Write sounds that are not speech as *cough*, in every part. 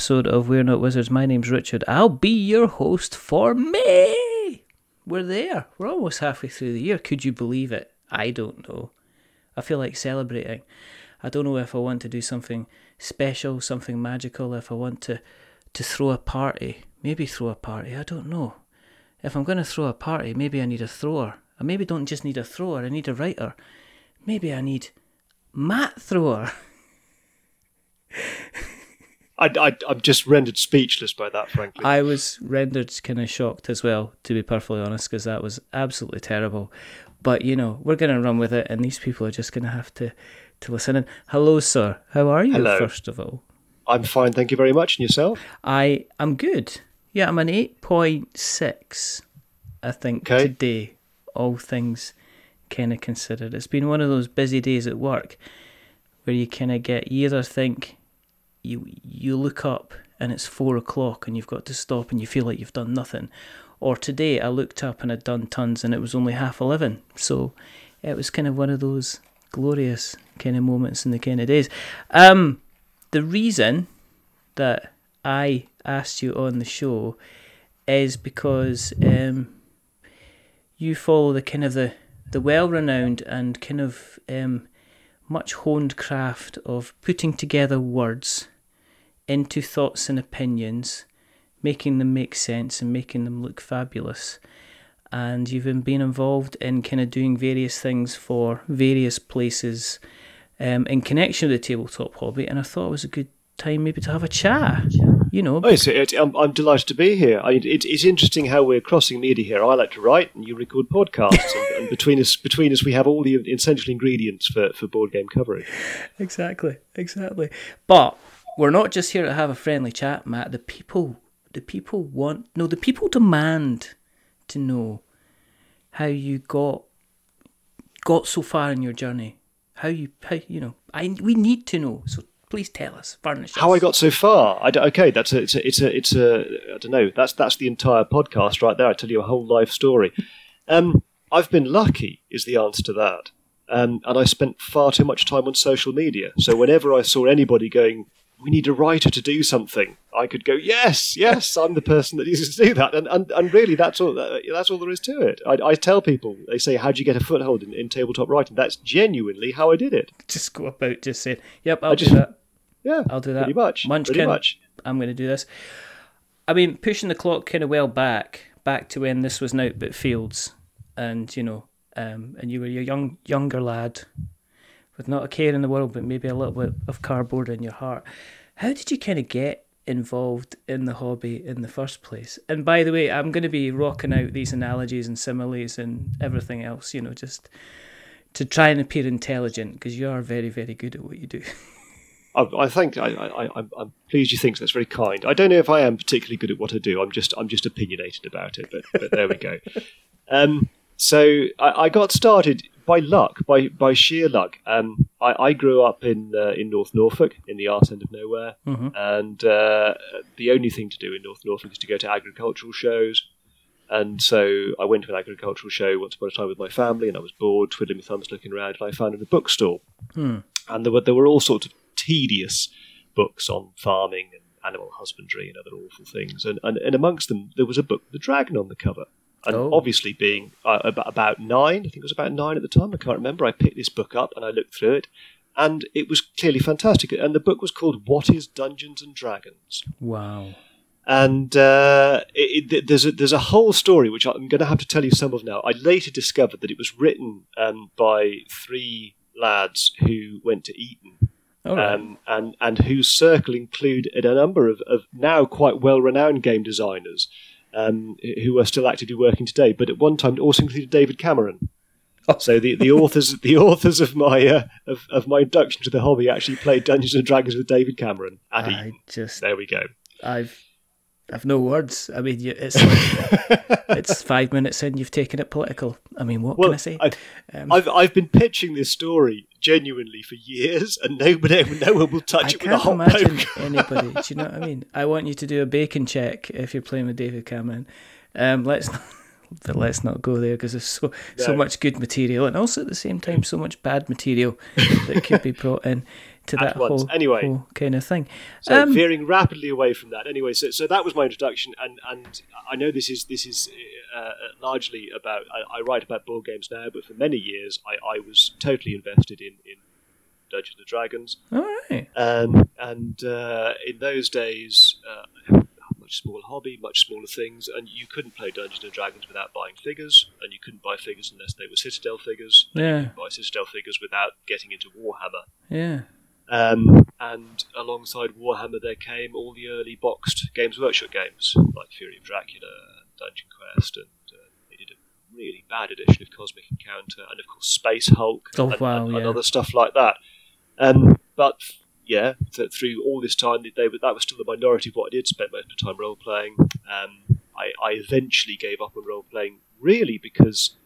Episode of We're Not Wizards. My name's Richard. I'll be your host for May. We're there. We're almost halfway through the year. Could you believe it? I don't know. I feel like celebrating. I don't know if I want to do something special, something magical, if I want to to throw a party. Maybe throw a party. I don't know. If I'm going to throw a party, maybe I need a thrower. I maybe don't just need a thrower, I need a writer. Maybe I need Matt Thrower. *laughs* I, I, I'm just rendered speechless by that, frankly. I was rendered kind of shocked as well, to be perfectly honest, because that was absolutely terrible. But you know, we're going to run with it, and these people are just going to have to to listen. in. hello, sir. How are you? Hello. First of all, I'm fine, thank you very much. And yourself? I am good. Yeah, I'm an eight point six. I think Okay. today, all things kind of considered, it's been one of those busy days at work where you kind of get you either think you you look up and it's four o'clock and you've got to stop and you feel like you've done nothing, or today I looked up and I'd done tons and it was only half eleven, so it was kind of one of those glorious kind of moments in the kind of days. Um, the reason that I asked you on the show is because um, you follow the kind of the, the well renowned and kind of um, much honed craft of putting together words into thoughts and opinions, making them make sense and making them look fabulous. And you've been been involved in kind of doing various things for various places um, in connection with the tabletop hobby. And I thought it was a good time maybe to have a chat. You know, Oh, it's, it, I'm, I'm delighted to be here. I, it, it's interesting how we're crossing media here. I like to write, and you record podcasts, and, and between us, between us, we have all the essential ingredients for, for board game coverage. Exactly, exactly. But we're not just here to have a friendly chat, Matt. The people, the people want no, the people demand to know how you got got so far in your journey. How you, how you know, I we need to know. So please tell us, furnish How us. I got so far? I d okay, that's a, it's a, it's a, it's a, I don't know. That's that's the entire podcast right there. I tell you a whole life story. Um, I've been lucky, is the answer to that. Um, and I spent far too much time on social media. So whenever I saw anybody going, "We need a writer to do something," I could go, "Yes, yes, I'm the person that needs to do that." And and, and really, that's all. uh, That's all there is to it. I, I tell people, they say, "How do you get a foothold in, in tabletop writing?" That's genuinely how I did it. just go about just saying, "Yep, I'll just- do that. Yeah, I'll do that. Pretty much. Munchkin, Pretty much. I'm going to do this." I mean, pushing the clock kind of well back, back to when this was out but fields, and you know, um, and you were a young younger lad with not a care in the world, but maybe a little bit of cardboard in your heart. How did you kind of get involved in the hobby in the first place? And by the way, I'm going to be rocking out these analogies and similes and everything else, you know, just to try and appear intelligent because you are very, very good at what you do. *laughs* I, I think I, I'm pleased you think so. That's very kind. I don't know if I am particularly good at what I do. I'm just I'm just opinionated about it. But, but there we go. *laughs* Um, so I, I got started by luck, by by sheer luck. Um, I, I grew up in uh, in North Norfolk, in the arse end of nowhere, and uh, the only thing to do in North Norfolk is to go to agricultural shows. And so I went to an agricultural show once upon a time with my family, and I was bored, twiddling my thumbs, looking around, and I found in a bookstore and there were there were all sorts of tedious books on farming and animal husbandry and other awful things, and and, and amongst them there was a book with a dragon on the cover. And Oh. obviously, being uh, about, about nine, I think it was about nine at the time. I can't remember. I picked this book up and I looked through it, and it was clearly fantastic. And the book was called "What Is Dungeons and Dragons." Wow. and uh, it, it, there's a, there's a whole story which I'm going to have to tell you some of now. I later discovered that it was written um, by three lads who, went to Eton. All right. Um, and and whose circle included a number of, of now quite well renowned game designers um, who are still actively working today, but at one time it also included David Cameron. Oh. So the, the authors *laughs* the authors of my uh, of, of my introduction to the hobby actually played Dungeons and Dragons with David Cameron at I Eton. just, There we go. I've, I've no words. I mean, it's like, *laughs* it's five minutes in, you've taken it political. I mean, what Well, can I say? I, Um, I've I've been pitching this story genuinely for years, and nobody no one will touch I it with a hot imagine poke. *laughs* anybody. Do you know what I mean? I want you to do a bacon check if you're playing with David Cameron. Um, let's not, *laughs* but let's not go there because there's so so much good material and also at the same time so much bad material that could be brought in to that once. whole, Anyway. whole kind of thing. So Um, veering rapidly away from that. Anyway, so so that was my introduction, and and I know this is this is uh, largely about. I, I write about board games now, but for many years I, I was totally invested in in Dungeons and Dragons, all right. um, and uh, in those days. Uh, much smaller hobby, much smaller things, and you couldn't play Dungeons and Dragons without buying figures, and you couldn't buy figures unless they were Citadel figures. Yeah. buy Citadel figures without getting into Warhammer. Yeah. Um, and alongside Warhammer, there came all the early boxed Games Workshop games, like Fury of Dracula, Dungeon Quest, and uh, they did a really bad edition of Cosmic Encounter, and of course Space Hulk, Oh, and, wow, and, and other stuff like that. Um, but yeah, th- through all this time, they were, that was still the minority of what I did. Spent most of the time role playing. Um, I, I eventually gave up on role playing, really because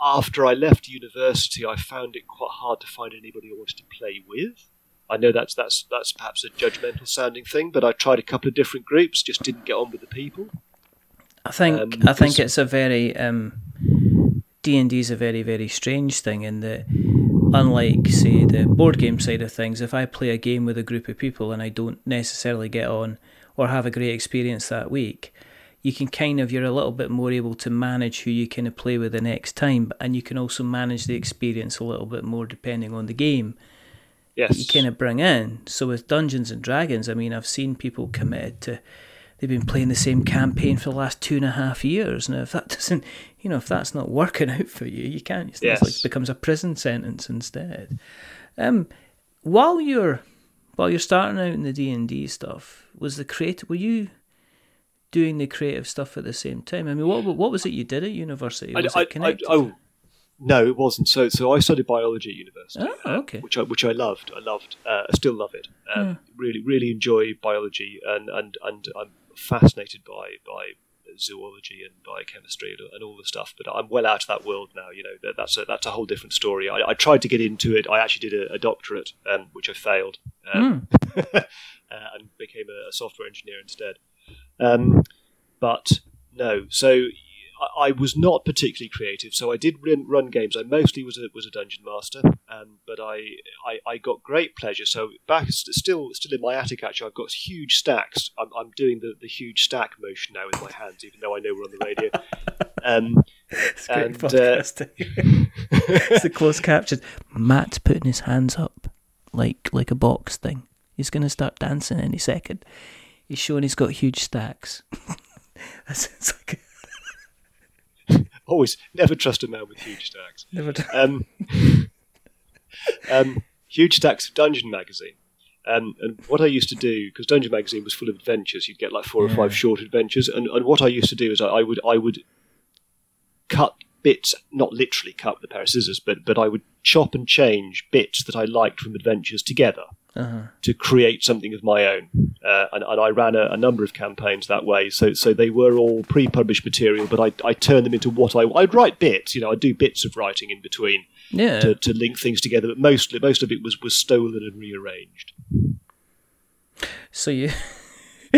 after I left university, I found it quite hard to find anybody I wanted to play with. I know that's that's that's perhaps a judgmental sounding thing, but I tried a couple of different groups, just didn't get on with the people. I think Um, I think it's a very um, D and D is a very very strange thing in that unlike say the board game side of things, if I play a game with a group of people and I don't necessarily get on or have a great experience that week, you can kind of you're a little bit more able to manage who you kind of play with the next time, and you can also manage the experience a little bit more depending on the game Yes, you kind of bring in. So with Dungeons and Dragons, I mean, I've seen people committed to. They've been playing the same campaign for the last two and a half years. Now, if that *laughs* doesn't, you know, if that's not working out for you, you can't. It's Yes. like becomes a prison sentence instead. Um, while you're while you're starting out in the D and D stuff, was the creative? Were you doing the creative stuff at the same time? I mean, what what was it you did at university? Was I- it connected? I- oh, no, it wasn't. So, so I studied biology at university, Oh, uh, which I which I loved. I loved. Uh, I still love it. Um, Really, really enjoy biology, and and and I'm fascinated by by zoology and biochemistry and, and all the stuff. But I'm well out of that world now. You know, that, that's a that's a whole different story. I, I tried to get into it. I actually did a, a doctorate, um, which I failed, um, *laughs* uh, and became a, a software engineer instead. Um, but no, so I, I was not particularly creative. So I did run, run games. I mostly was a was a dungeon master, um, but I, I I got great pleasure. So back still still in my attic actually, I've got huge stacks. I'm, I'm doing the, the huge stack motion now with my hands, even though I know we're on the radio. Um, It's great and, uh, *laughs* it's the closed captions. Matt's putting his hands up like like a box thing. He's going to start dancing any second. He's showing he's got huge stacks. *laughs* that sounds like *laughs* always never trust a man with huge stacks. never. done- um, um, huge stacks of Dungeon magazine. Um, and what I used to do, because Dungeon magazine was full of adventures, you'd get like four or five short adventures. And, and what I used to do is I, I would I would cut bits, not literally cut with a pair of scissors, but but I would chop and change bits that I liked from adventures together Uh-huh. to create something of my own. Uh, and, and I ran a, a number of campaigns that way. So so they were all pre-published material, but I, I turned them into what I I'd write bits. You know, I'd do bits of writing in between Yeah. to, to link things together. But mostly most of it was was stolen and rearranged. So you. *laughs*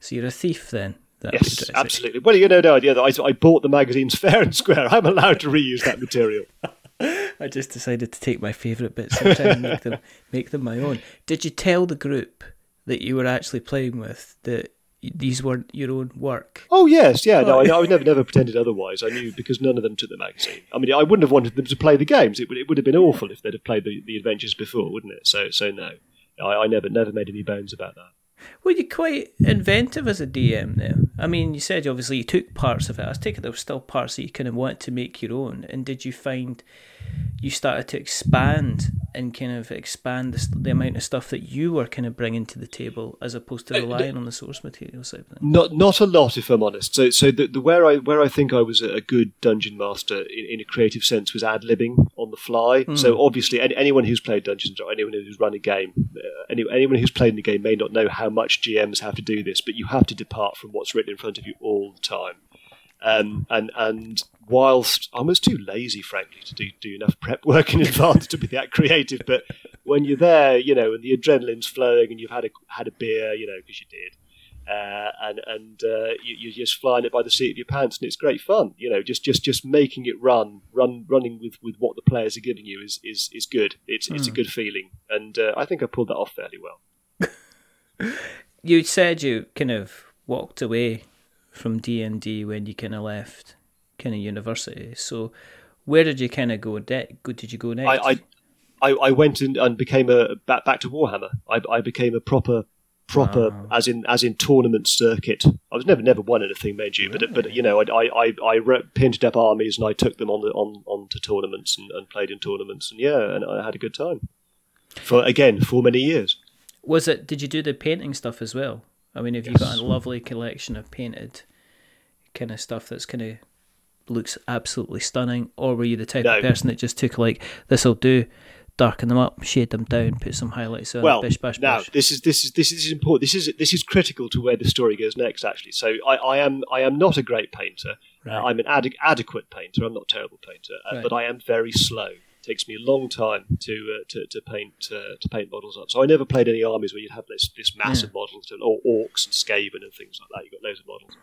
so you're a thief then. That Yes, absolutely. Well, you know, no idea that I, I bought the magazines *laughs* fair and square. I'm allowed to reuse that material. *laughs* *laughs* I just decided to take my favourite bits and try and make them *laughs* make them my own. Did you tell the group that you were actually playing with that these weren't your own work? Oh yes, yeah. No, I. *laughs* I never never pretended otherwise. I knew because none of them took the magazine. I mean, I wouldn't have wanted them to play the games. It would it would have been awful if they'd have played the, the adventures before, wouldn't it? So so no, I, I never never made any bones about that. Well, you're quite inventive as a DM now. I mean, you said obviously you took parts of it. I was taking there were still parts that you kind of wanted to make your own. And did you find you started to expand and kind of expand the, the amount of stuff that you were kind of bringing to the table as opposed to relying on the source material side of things? Not not a lot, if I'm honest. So so the, the where I where I think I was a good dungeon master in, in a creative sense was ad libbing on the fly. Mm. So obviously, any, anyone who's played dungeons or anyone who's run a game, uh, any, anyone who's played the game may not know how much GMs have to do this, but you have to depart from what's written in front of you all the time. Um, and and whilst I was too lazy, frankly, to do, do enough *laughs* prep work in advance to be that creative, but when you're there, you know, and the adrenaline's flowing, and you've had a had a beer, you know, because you did, uh, and and uh, you, are just flying it by the seat of your pants, and it's great fun. You know, just just just making it run, run, running with, with what the players are giving you is is, is good. It's mm. it's a hmm. good feeling, and uh, I think I pulled that off fairly well. *laughs* *laughs* you said you kind of walked away from D and D when you kind of left kind of university. So where did you kind of go? De- did you go next? I I, I went and, and became a back back to Warhammer. I, I became a proper proper wow. as in as in tournament circuit. I was never never won anything, mind you, really? but but you know I I I, I painted up armies and I took them on the on onto tournaments and, and played in tournaments and yeah, and I had a good time for again for many years. Was it? Did you do the painting stuff as well? I mean, have yes. you got a lovely collection of painted kind of stuff that's kind of looks absolutely stunning, or were you the type no. of person that just took like this'll do, darken them up, shade them down, put some highlights on, well, bish bash now this is this is this is important. This is this is critical to where the story goes next. Actually, so I, I am I am not a great painter. Right. Uh, I'm an ad- adequate painter. I'm not a terrible painter, uh, right. but I am very slow takes me a long time to uh, to, to paint uh, to paint models up. So I never played any armies where you'd have this this massive yeah. models or orcs and Skaven and things like that. You've got loads of models,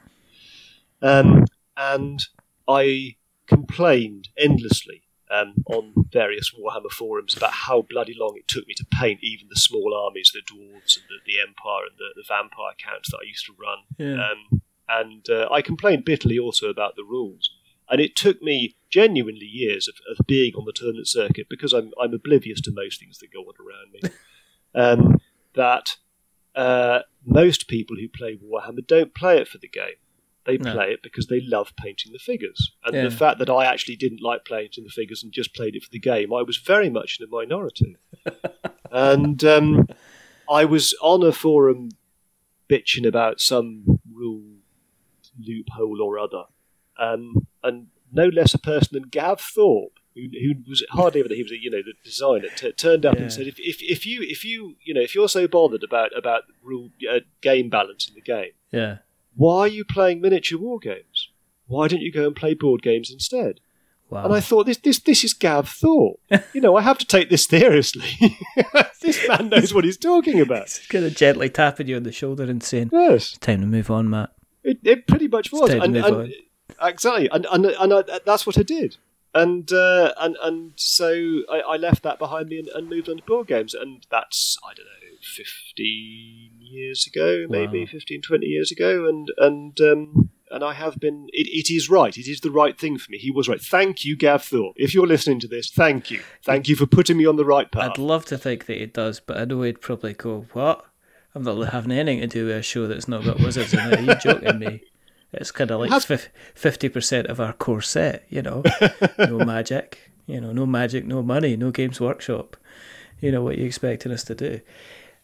um, and I complained endlessly um, on various Warhammer forums about how bloody long it took me to paint even the small armies, the dwarves and the, the Empire and the, the vampire counts that I used to run. Yeah. Um, and uh, I complained bitterly also about the rules. And it took me genuinely years of, of being on the tournament circuit because I'm, I'm oblivious to most things that go on around me. *laughs* Um, that uh, most people who play Warhammer don't play it for the game. They no. play it because they love painting the figures. And yeah. the fact that I actually didn't like painting the figures and just played it for the game, I was very much in a minority. *laughs* and um, I was on a forum bitching about some rule loophole or other. Um, and no less a person than Gav Thorpe, who, who was hardly ever he was you know the designer, t- turned up yeah. and said if, if, if you if you you know if you're so bothered about about rule uh, game balance in the game, yeah, why are you playing miniature war games? Why don't you go and play board games instead? Wow. And I thought this this this is Gav Thorpe. *laughs* you know, I have to take this seriously. *laughs* this man knows what he's talking about. He's kind of gently tapping you on the shoulder and saying, "Yes, time to move on, Matt." It, it pretty much was. And, and, exactly, and and, and I, that's what I did. And uh, and and so I, I, left that behind me and, and, moved on to board games, and that's I don't know, fifteen years ago, maybe wow. 15, 20 years ago, and and um, and I have been. It, it is right. It is the right thing for me. He was right. Thank you, Gav Thorpe. If you're listening to this, thank you. Thank you for putting me on the right path. I'd love to think that it does, but I know he'd probably go, "What? I'm not having anything to do with a show that's not got wizards in it. Are you joking me?" It's kind of like fifty percent of our core set. You know, *laughs* no magic. You know, no magic, no money, no Games Workshop. You know what you expecting us to do?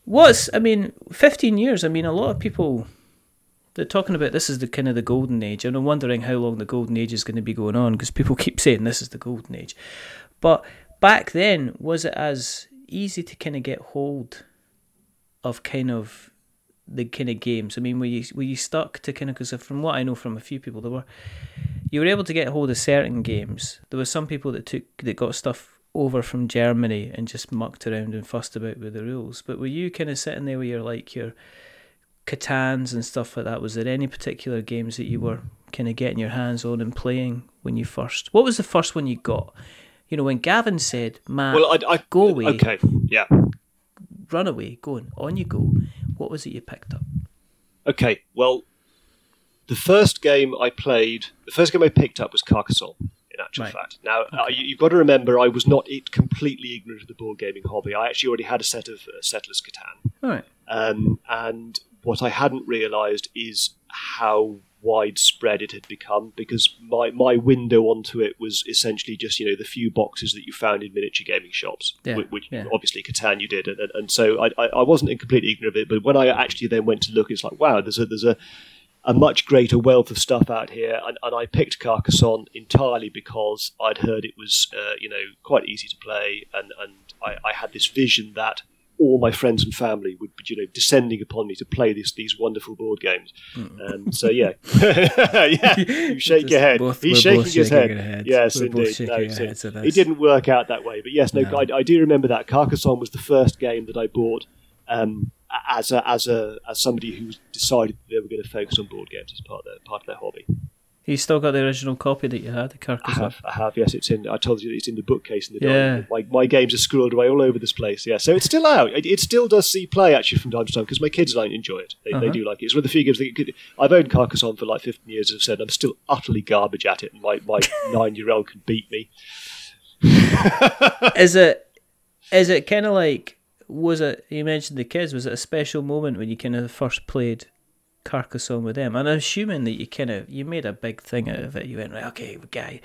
What's I mean, fifteen years. I mean, a lot of people they're talking about this is the kind of the golden age, and I'm wondering how long the golden age is going to be going on because people *laughs* keep saying this is the golden age. But back then, was it as easy to kind of get hold of kind of the kind of games? I mean, were you were you stuck to kind of because from what I know from a few people, there were you were able to get hold of certain games. There were some people that took that got stuff over from Germany and just mucked around and fussed about with the rules. But were you kind of sitting there with your like your Catans and stuff like that? Was there any particular games that you were kind of getting your hands on and playing when you first? What was the first one you got? You know, when Gavin said, "Man, well, I, I, go away." Okay, yeah, run away, go on, on you go. What was it you picked up? Okay, well, the first game I played, the first game I picked up was Carcassonne. In actual right. fact, now okay. uh, you, have got to remember, I was not completely ignorant of the board gaming hobby. I actually already had a set of uh, Settlers Catan, right. um, and what I hadn't realised is how widespread it had become because my, my window onto it was essentially just you know the few boxes that you found in miniature gaming shops Yeah, which, which yeah. obviously Catan you did and, and, and so I, I, I wasn't in completely ignorant of it but when I actually then went to look it's like wow there's a there's a a much greater wealth of stuff out here, and, and I picked Carcassonne entirely because I'd heard it was, uh, you know, quite easy to play, and and I, I had this vision that all my friends and family would be, you know, descending upon me to play this these wonderful board games. Um, so yeah, *laughs* *laughs* yeah, you shake your head. Both- He's shaking his shaking head. our heads. Yes, We're indeed. No, so it didn't work out that way, but yes, no, No. I, I do remember that Carcassonne was the first game that I bought. Um, as a, as a as somebody who decided they were going to focus on board games as part of their part of their hobby. You still got the original copy that you had, the I Carcassonne? have, I have. Yes, it's in. I told you it's in the bookcase in the Yeah. dining. My, my games are scrolled away all over this place. Yeah, so it's still out. It, it still does see play actually from time to time because my kids like enjoy it. They, they Uh-huh. do like it. It's one of the few games that could, I've owned Carcassonne for like 15 years. As I've said, I'm still utterly garbage at it, and my, my *laughs* nine year old can beat me. *laughs* is it is it kind of like was it you mentioned the kids was it a special moment when you kind of first played Carcassonne with them. And I'm assuming that you kind of you made a big thing out of it. You went right okay guy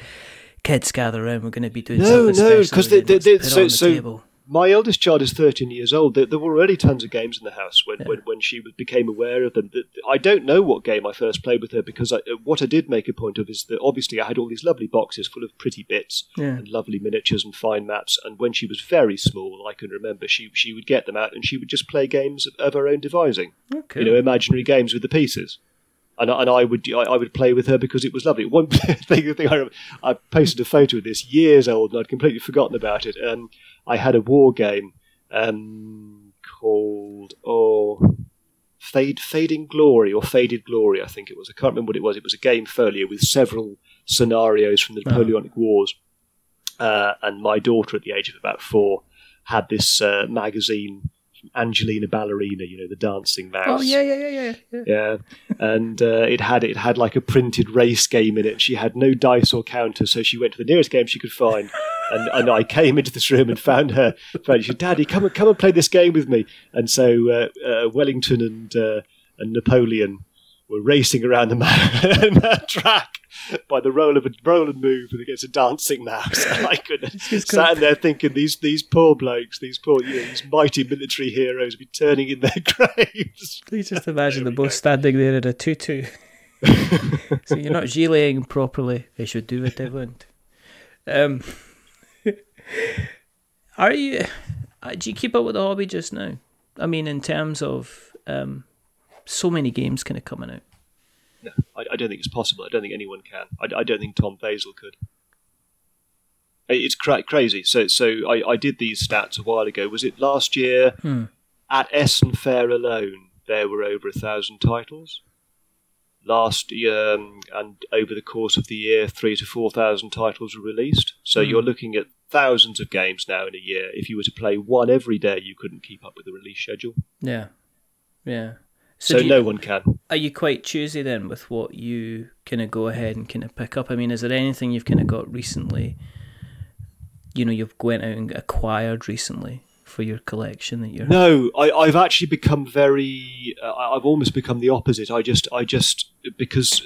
kids gather around we're going to be doing No, something no, special 'cause they- they- they- so- on the so- table. My eldest child is 13 years old. There, there were already tons of games in the house when, Yeah. when, when she became aware of them. I don't know what game I first played with her because I, uh, what I did make a point of is that obviously I had all these lovely boxes full of pretty bits Yeah. and lovely miniatures and fine maps. And when she was very small, I can remember she she would get them out and she would just play games of, of her own devising. okay You know, imaginary games with the pieces. And, I- and I would I, I would play with her because it was lovely. One *laughs* thing, thing I, remember, I posted a photo of this years old and I'd completely forgotten about it. Um, I had a war game um, called oh Fade Fading Glory or Faded Glory, I think it was. I can't remember what it was. It was a game folio with several scenarios from the Oh. Napoleonic Wars. Uh, and my daughter, at the age of about four, had this uh, magazine Angelina Ballerina, you know, the dancing mouse. oh yeah yeah yeah yeah, yeah. Yeah, and uh, it had it had like a printed race game in it. She had no dice or counter, so she went to the nearest game she could find. And, and I came into this room and found her. Found, she said, "Daddy, come and come and play this game with me." And so uh, uh, Wellington and uh, and Napoleon were racing around the, ma- *laughs* track by the roll of a roll and move against a dancing mouse. And I could sat in there thinking these these poor blokes, these poor you know, these mighty military heroes, be turning in their *laughs* graves. Please just imagine them both standing there in a tutu. *laughs* so you're not gileting properly. They should do what they want. Um, are you? uh, Do you keep up with the hobby just now? I mean, in terms of um, so many games kind of coming out. No, I, I don't think it's possible. I don't think anyone can. I, I don't think Tom Vasel could. It's cra- crazy. So, so I, I did these stats a while ago. Was it last year? Hmm. At Essen Fair alone, there were over a thousand titles. Last year, um, and over the course of the year, three to four thousand titles were released. So Hmm. you're looking at thousands of games now in a year. If you were to play one every day, you couldn't keep up with the release schedule. Yeah, yeah. So, you- no one can. Are you quite choosy then with what you kind of go ahead and kind of pick up? I mean, is there anything you've kind of got recently? You know, you've went out and acquired recently for your collection that you're. No, I, I've actually become very. Uh, I've almost become the opposite. I just, I just because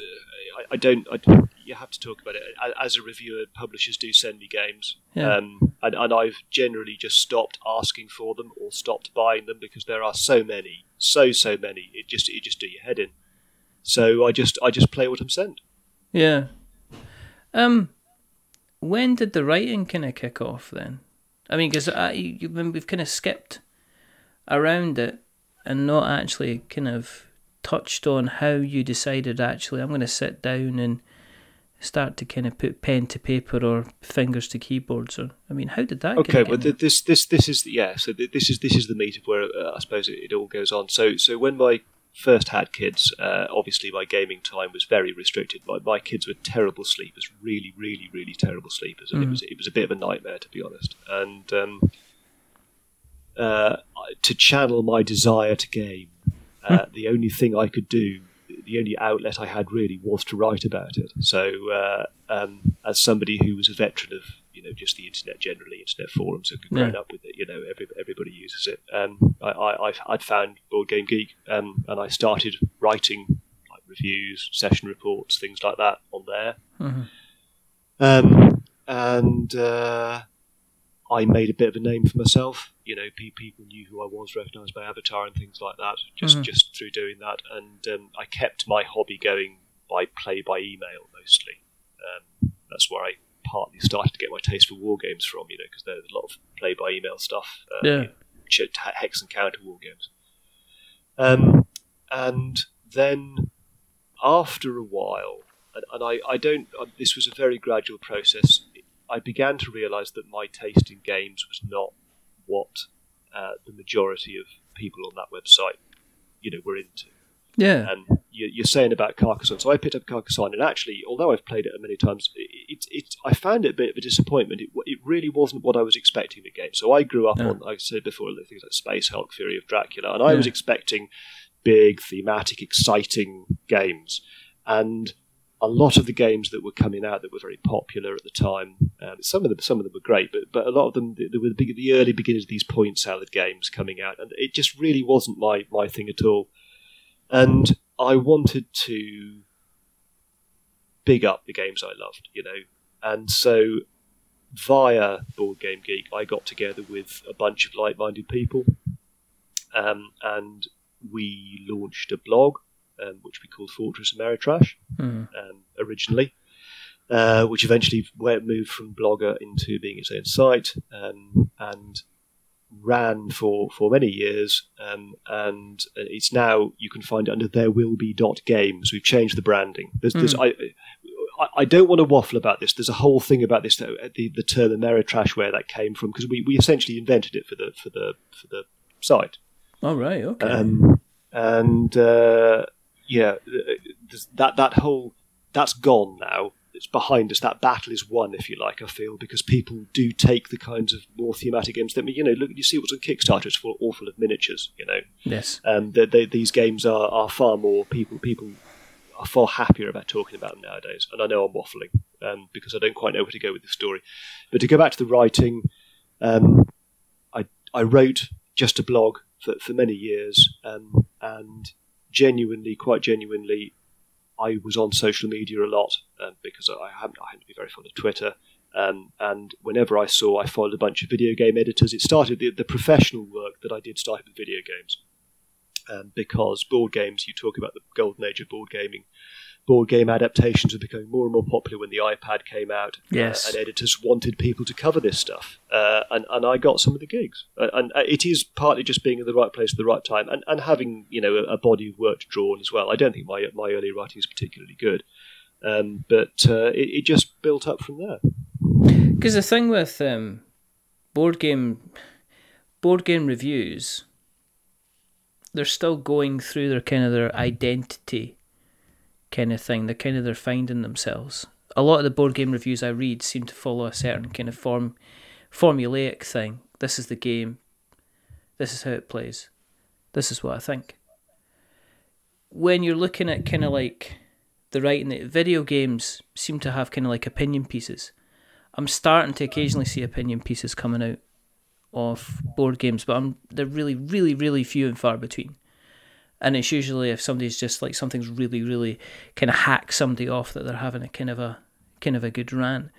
I, don't. I, you have to talk about it as a reviewer. Publishers do send me games, Yeah. um, and, and I've generally just stopped asking for them or stopped buying them because there are so many, so so many. It just, it just do your head in. So I just, I just play what I'm sent. Yeah. Um, when did the writing kind of kick off then? I mean, because we've kind of skipped around it and not actually kind of touched on how you decided actually I'm going to sit down and start to kind of put pen to paper or fingers to keyboards or I mean how did that Okay, th- this this this is yeah. So th- this is this is the meat of where uh, I suppose it, it all goes on. So so when my first had kids, uh, obviously my gaming time was very restricted. My my kids were terrible sleepers, really really really terrible sleepers, and it Mhm. was it was a bit of a nightmare to be honest. And um, uh, to channel my desire to game, uh, the only thing I could do. The only outlet I had really was to write about it. So, uh, um, as somebody who was a veteran of you know just the internet generally, internet forums, and grown Yeah. up with it, you know every, everybody uses it. Um, I, I, I'd found Board Game Geek, um, and I started writing like reviews, session reports, things like that on there. Mm-hmm. Um, and uh, I made a bit of a name for myself. You know, people knew who I was, recognised by avatar and things like that, just Mhm. just through doing that. And um, I kept my hobby going by play by email mostly. Um, that's where I partly started to get my taste for war games from. You know, because there's a lot of play by email stuff. Uh, Yeah. ch- hex and counter war games. Um, and then after a while, and, and I, I don't, uh, this was a very gradual process. I began to realise that my taste in games was not what uh, the majority of people on that website, you know, were into. Yeah. And you, you're saying about Carcassonne, so I picked up Carcassonne, and actually, although I've played it many times, it, it, it I found it a bit of a disappointment. It, it really wasn't what I was expecting the game. So I grew up Yeah. on, like I said before, things like Space Hulk, Fury of Dracula, and I was expecting big, thematic, exciting games, and a lot of the games that were coming out that were very popular at the time, um, some of them some of them were great, but but a lot of them there were the, the early beginnings of these point salad games coming out, and it just really wasn't my my thing at all. And I wanted to big up the games I loved, you know, and so via Board Game Geek, I got together with a bunch of like-minded people, um, and we launched a blog, um, which we called Fortress Ameritrash Mhm. um, originally, uh, which eventually went, moved from Blogger into being its own site um, and ran for, for many years. Um, and it's now, you can find it under there will be dot games. We've changed the branding. There's, there's, I, I- I don't want to waffle about this. There's a whole thing about this, the, the term Ameritrash, where that came from, because we, we essentially invented it for the, for the, for the site. All right. Okay. Um, and uh, yeah, that that whole that's gone now. It's behind us. That battle is won, if you like. I feel because people do take the kinds of more thematic games that you know. Look, you see what's on Kickstarter. It's full awful of miniatures. You know, yes. um, they, they, these games are, are far more people people are far happier about talking about them nowadays. And I know I'm waffling um, because I don't quite know where to go with the story. But to go back to the writing, um, I I wrote just a blog for, for many years, um, and genuinely, quite genuinely, I was on social media a lot um, because I happen, I to be very fond of Twitter. Um, and whenever I saw, I followed a bunch of video game editors. It started the, the professional work that I did started with video games um, because board games, you talk about the golden age of board gaming. Board game adaptations were becoming more and more popular when the iPad came out. uh, Yes. and editors wanted people to cover this stuff. Uh, and, and I got some of the gigs. Uh, and uh, it is partly just being in the right place at the right time and, and having you know a, a body of work to draw on as well. I don't think my, my early writing is particularly good. Um, but uh, it, it just built up from there. Because the thing with um, board game board game reviews, they're still going through their kind of their identity kind of thing. They're kind of they're finding themselves. A lot of the board game reviews I read seem to follow a certain kind of form formulaic thing. This is the game. This is how it plays. This is what I think. When you're looking at kind of like the writing, the video games seem to have kind of like opinion pieces. I'm starting to occasionally see opinion pieces coming out of board games, but I'm they're really, really, really few and far between. And it's usually if somebody's just like something's really, really kind of hack somebody off that they're having a kind of a kind of a good rant.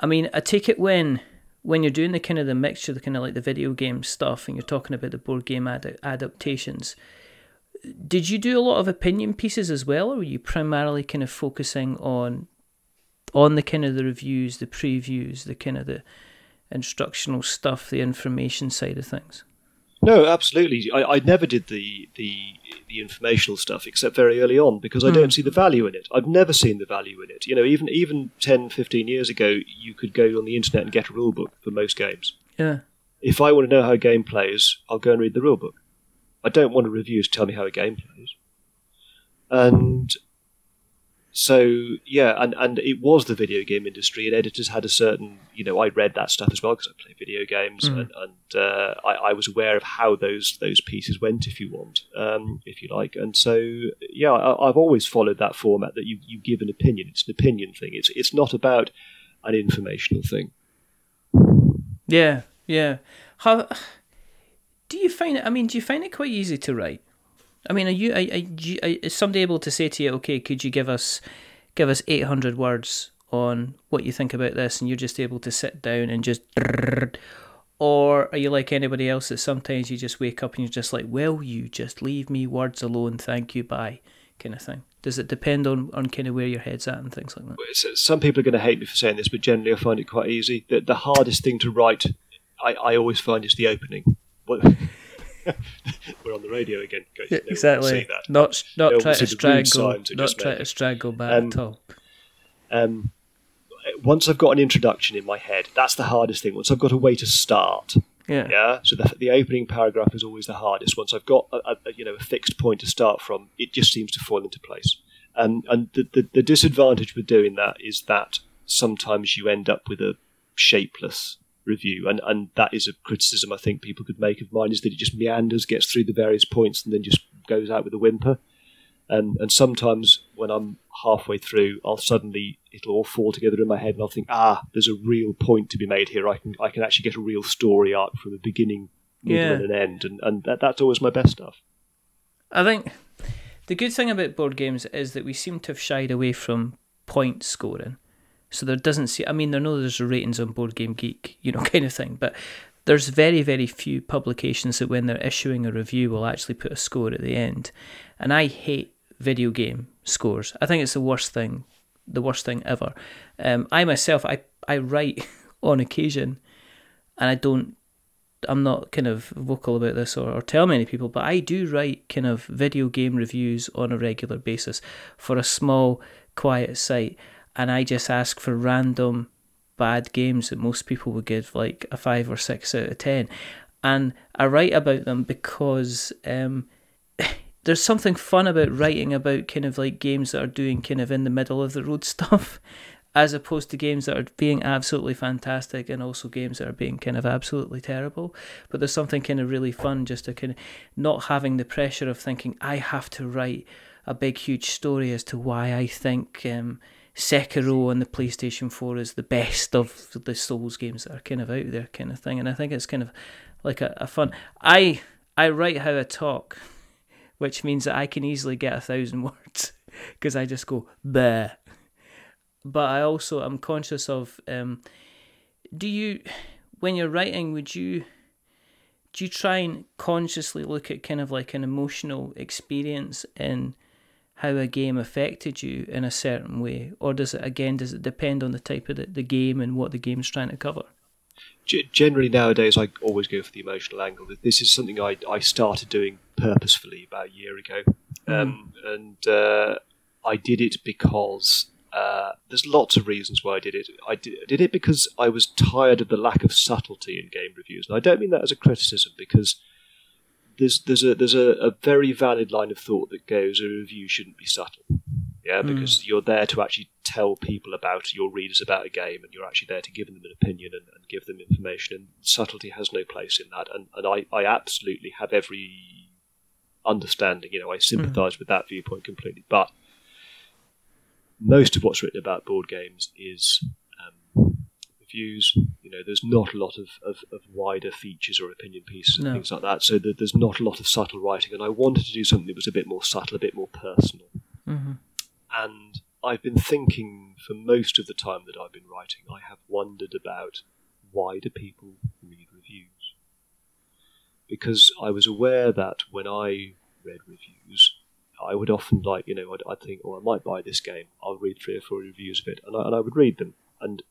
I mean, I take it when when you're doing the kind of the mixture, the kind of like the video game stuff, and you're talking about the board game ad- adaptations. Did you do a lot of opinion pieces as well, or were you primarily kind of focusing on on the kind of the reviews, the previews, the kind of the instructional stuff, the information side of things? No, absolutely. I, I never did the, the the informational stuff except very early on because I Hmm. don't see the value in it. I've never seen the value in it. You know, even even 10, 15 years ago, you could go on the internet and get a rule book for most games. Yeah. If I want to know how a game plays, I'll go and read the rule book. I don't want a review to tell me how a game plays. And so yeah, and, and it was the video game industry, and editors had a certain, you know, I read that stuff as well because I play video games, Mhm. and, and uh, I, I was aware of how those those pieces went, if you want, um, if you like, and so yeah, I, I've always followed that format that you you give an opinion. It's an opinion thing. It's it's not about an informational thing. Yeah, yeah. How do you find it? I mean, do you find it quite easy to write? I mean, are you, are, are you is somebody able to say to you, okay, could you give us give us eight hundred words on what you think about this, and you're just able to sit down and just, or are you like anybody else that sometimes you just wake up and you're just like, well, you just leave me words alone, thank you, bye, kind of thing. Does it depend on, on kind of where your head's at and things like that? Some people are going to hate me for saying this, but generally I find it quite easy. The, the hardest thing to write, I, I always find, is the opening. *laughs* We're on the radio again. Yeah, exactly. Not not try to strangle. Not try to strangle back um, at all. Um, once I've got an introduction in my head, that's the hardest thing. Once I've got a way to start. Yeah. Yeah. So the, the opening paragraph is always the hardest. Once I've got a, a, you know a fixed point to start from, it just seems to fall into place. And and the, the, the disadvantage with doing that is that sometimes you end up with a shapeless review, and and that is a criticism I think people could make of mine is that it just meanders, gets through the various points, and then just goes out with a whimper. And and sometimes when I'm halfway through, I'll suddenly it'll all fall together in my head, and I'll think, ah, there's a real point to be made here. I can I can actually get a real story arc from a beginning, middle, yeah. and an end, and and that, that's always my best stuff. I think the good thing about board games is that we seem to have shied away from point scoring. So there doesn't see. I mean, I know there's ratings on Board Game Geek, you know, *laughs* kind of thing, but there's very very few publications that when they're issuing a review will actually put a score at the end, and I hate video game scores. I think it's the worst thing, the worst thing ever. Um, I myself, I I write *laughs* on occasion, and I don't. I'm not kind of vocal about this or, or tell many people, but I do write kind of video game reviews on a regular basis for a small, quiet site and I just ask for random bad games that most people would give like a five or six out of ten. And I write about them because um, *laughs* there's something fun about writing about kind of like games that are doing kind of in the middle of the road *laughs* stuff, as opposed to games that are being absolutely fantastic and also games that are being kind of absolutely terrible. But there's something kind of really fun just to kind of not having the pressure of thinking I have to write a big huge story as to why I think. Um, Sekiro on the PlayStation 4 is the best of the Souls games that are kind of out there, kind of thing. And I think it's kind of like a, a fun. I I write how I talk, which means that I can easily get a thousand *laughs* words because I just go there. But I also am conscious of. Um, do you, when you're writing, would you? Do you try and consciously look at kind of like an emotional experience in how a game affected you in a certain way, or does it again does it depend on the type of the, the game and what the game's trying to cover? Generally, nowadays, I always go for the emotional angle. This is something I, I started doing purposefully about a year ago, mm. um, and uh, I did it because uh, there's lots of reasons why I did it. I did, I did, it because I was tired of the lack of subtlety in game reviews, and I don't mean that as a criticism because there's there's a there's a, a, very valid line of thought that goes a review shouldn't be subtle. Yeah, hmm. because mm. you're there to actually tell people about your readers about a game, and you're actually there to give them an opinion and, and give them information. And subtlety has no place in that. And and I, I absolutely have every understanding. You know, I sympathise mm. with that viewpoint completely. But most of what's written about board games is reviews. You know, there's not a lot of, of, of wider features or opinion pieces and no. things like that. So that there's not a lot of subtle writing, and I wanted to do something that was a bit more subtle, a bit more personal. Mm-hmm. And I've been thinking for most of the time that I've been writing, I have wondered about why do people read reviews? Because I was aware that when I read reviews, I would often like, you know, I'd, I'd, think, oh, I might buy this game. I'll read three or four reviews of it, and I, and I would read them. And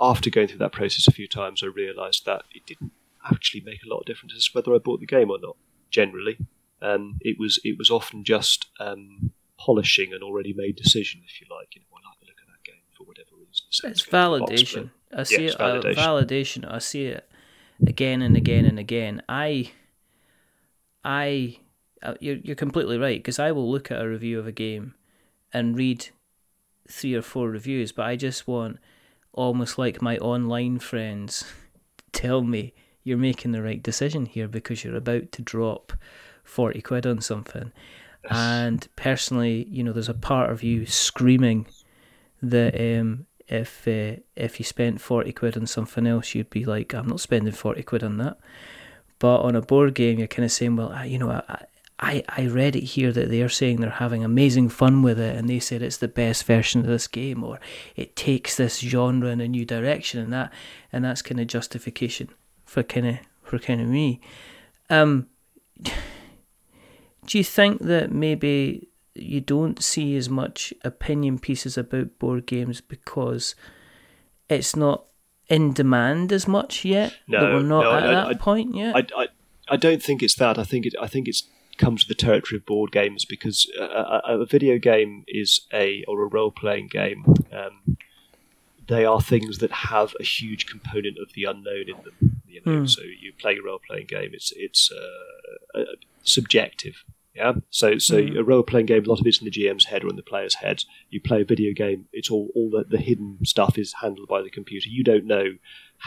after going through that process a few times, I realised that it didn't actually make a lot of difference as to whether I bought the game or not. Generally, um, it was it was often just um, polishing an already made decision, if you like. You know, I like the look of that game for whatever reason. So it's validation. I see yeah, it. Validation. Uh, validation. I see it again and again and again. I, I, uh, you're you're completely right because I will look at a review of a game and read three or four reviews, but I just want almost like my online friends tell me you're making the right decision here because you're about to drop 40 quid on something. And personally, you know, there's a part of you screaming that um, if uh, if you spent 40 quid on something else, you'd be like, I'm not spending 40 quid on that. But on a board game, you're kind of saying, well, you know, I, I, I read it here that they are saying they're having amazing fun with it and they said it's the best version of this game or it takes this genre in a new direction and that and that's kind of justification for kind of for kind of me. Um, *sighs* do you think that maybe you don't see as much opinion pieces about board games because it's not in demand as much yet? No, that we're not no, at I- that I- point yet. I, I, I don't think it's that. I think it. I think it's comes to the territory of board games because a, a, a video game is a or a role playing game. Um, they are things that have a huge component of the unknown in them. You know, Hmm. so you play a role playing game. It's it's uh, uh, subjective. Yeah. So so Mhm. a role playing game, a lot of it's in the GM's head or in the player's head. You play a video game. It's all all the, the hidden stuff is handled by the computer. You don't know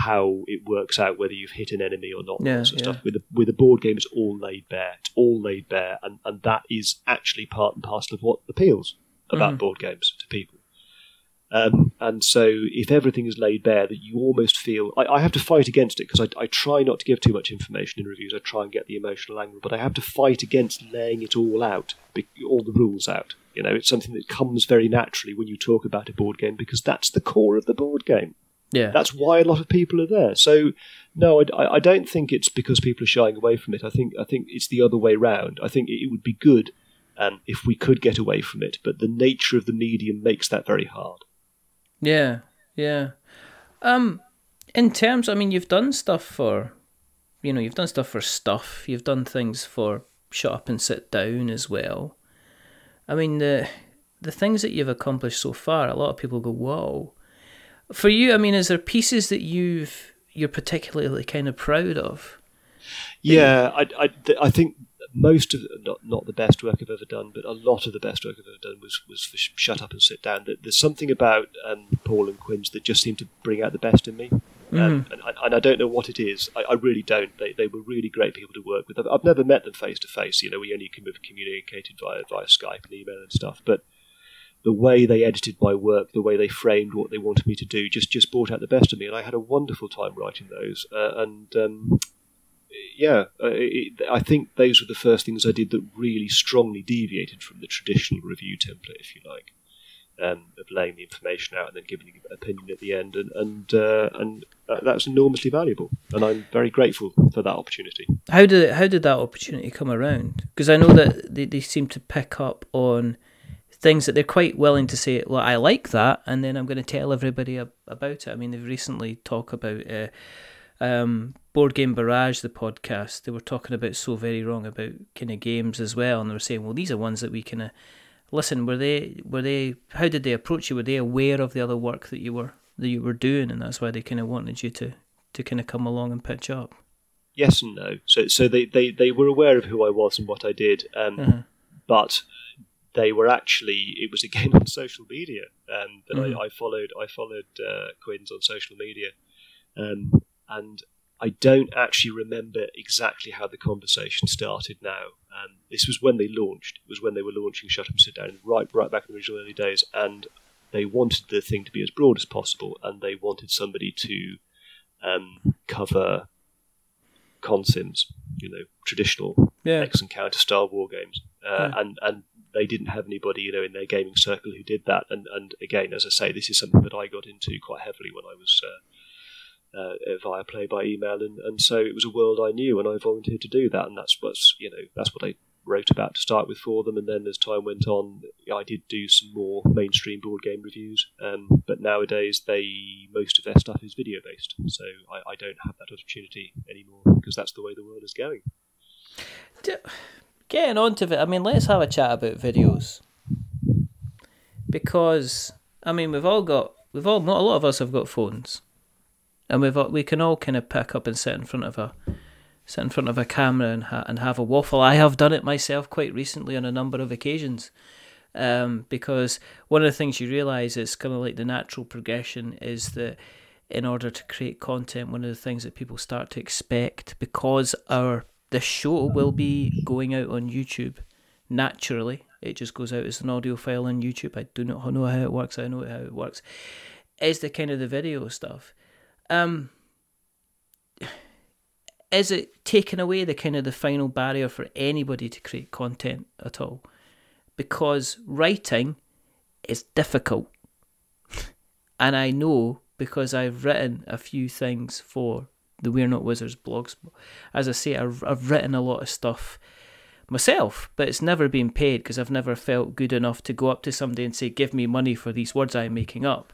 how it works out whether you've hit an enemy or not. Yeah, sort of yeah. stuff. With a with a board game, it's all laid bare. It's all laid bare, and and that is actually part and parcel of what appeals about Mhm. board games to people. Um, and so, if everything is laid bare, that you almost feel I, I have to fight against it because I, I try not to give too much information in reviews. I try and get the emotional angle, but I have to fight against laying it all out, all the rules out. You know, it's something that comes very naturally when you talk about a board game because that's the core of the board game. Yeah. That's why a lot of people are there. So, no, I, I- don't think it's because people are shying away from it. I think I think it's the other way round. I think it, it would be good um, if we could get away from it, but the nature of the medium makes that very hard. Yeah, yeah. Um, in terms, I mean, you've done stuff for, you know, you've done stuff for stuff. You've done things for shut up and sit down as well. I mean, the the things that you've accomplished so far, a lot of people go, "Whoa!" For you, I mean, is there pieces that you've you're particularly kind of proud of? Yeah, I, I, I think most of not not the best work I've ever done, but a lot of the best work I've ever done was was for sh- Shut Up and Sit Down. There- There's something about um, Paul and Quinns that just seemed to bring out the best in me. Um, and, I- and I don't know what it is. I, I really don't. They, they were really great people to work with. I've, I've never met them face to face. You know, we only communicated via via Skype and email and stuff. But the way they edited my work, the way they framed what they wanted me to do, just just brought out the best of me. And I had a wonderful time writing those. Uh, and um, yeah, uh, it, I think those were the first things I did that really strongly deviated from the traditional review template, if you like, um, of laying the information out and then giving an opinion at the end, and and uh, and uh, that's enormously valuable, and I'm very grateful for that opportunity. How did it, how did that opportunity come around? Because I know that they, they seem to pick up on things that they're quite willing to say. Well, I like that, and then I'm going to tell everybody ab- about it. I mean, they've recently talked about uh, um, board game barrage, the podcast. They were talking about so very wrong about kind of games as well, and they were saying, well, these are ones that we kind of listen. Were they were they? How did they approach you? Were they aware of the other work that you were that you were doing, and that's why they kind of wanted you to to kind of come along and pitch up? Yes and no. So so they, they, they were aware of who I was and what I did, um, Uh-huh. but they were actually it was again *laughs* on social media um, that Mhm. I, I followed I followed uh, Quinns on social media, um, and I don't actually remember exactly how the conversation started now. Um, this was when they launched. It was when they were launching Shut Up and Sit Down, right right back in the original early days, and they wanted the thing to be as broad as possible, and they wanted somebody to um, cover consims, you know, traditional Yeah. hex and counter style war games, uh, Yeah. and and they didn't have anybody, you know, in their gaming circle who did that. And and again, as I say, this is something that I got into quite heavily when I was. Uh, uh, via play by email, and, and so it was a world I knew, and I volunteered to do that, and that's what's you know that's what I wrote about to start with for them, and then as time went on, I did do some more mainstream board game reviews, um, but nowadays they most of their stuff is video based, so I, I don't have that opportunity anymore because that's the way the world is going. Getting on to it, I mean, let's have a chat about videos because I mean we've all got we've all not a lot of us have got phones, and we've all, we can all kind of pick up and sit in front of a sit in front of a camera and ha- and have a waffle. I have done it myself quite recently on a number of occasions. Um, because one of the things you realise is kind of like the natural progression is that in order to create content, one of the things that people start to expect because our the show will be going out on YouTube naturally. It just goes out as an audio file on YouTube. I do not know how it works. I know how it works. Is the kind of the video stuff. Um, is it taking away the kind of the final barrier for anybody to create content at all? Because writing is difficult. *laughs* and I know because I've written a few things for the We're Not Wizards blogs. As I say, I've, I've written a lot of stuff myself, but it's never been paid because I've never felt good enough to go up to somebody and say, "Give me money for these words I'm making up."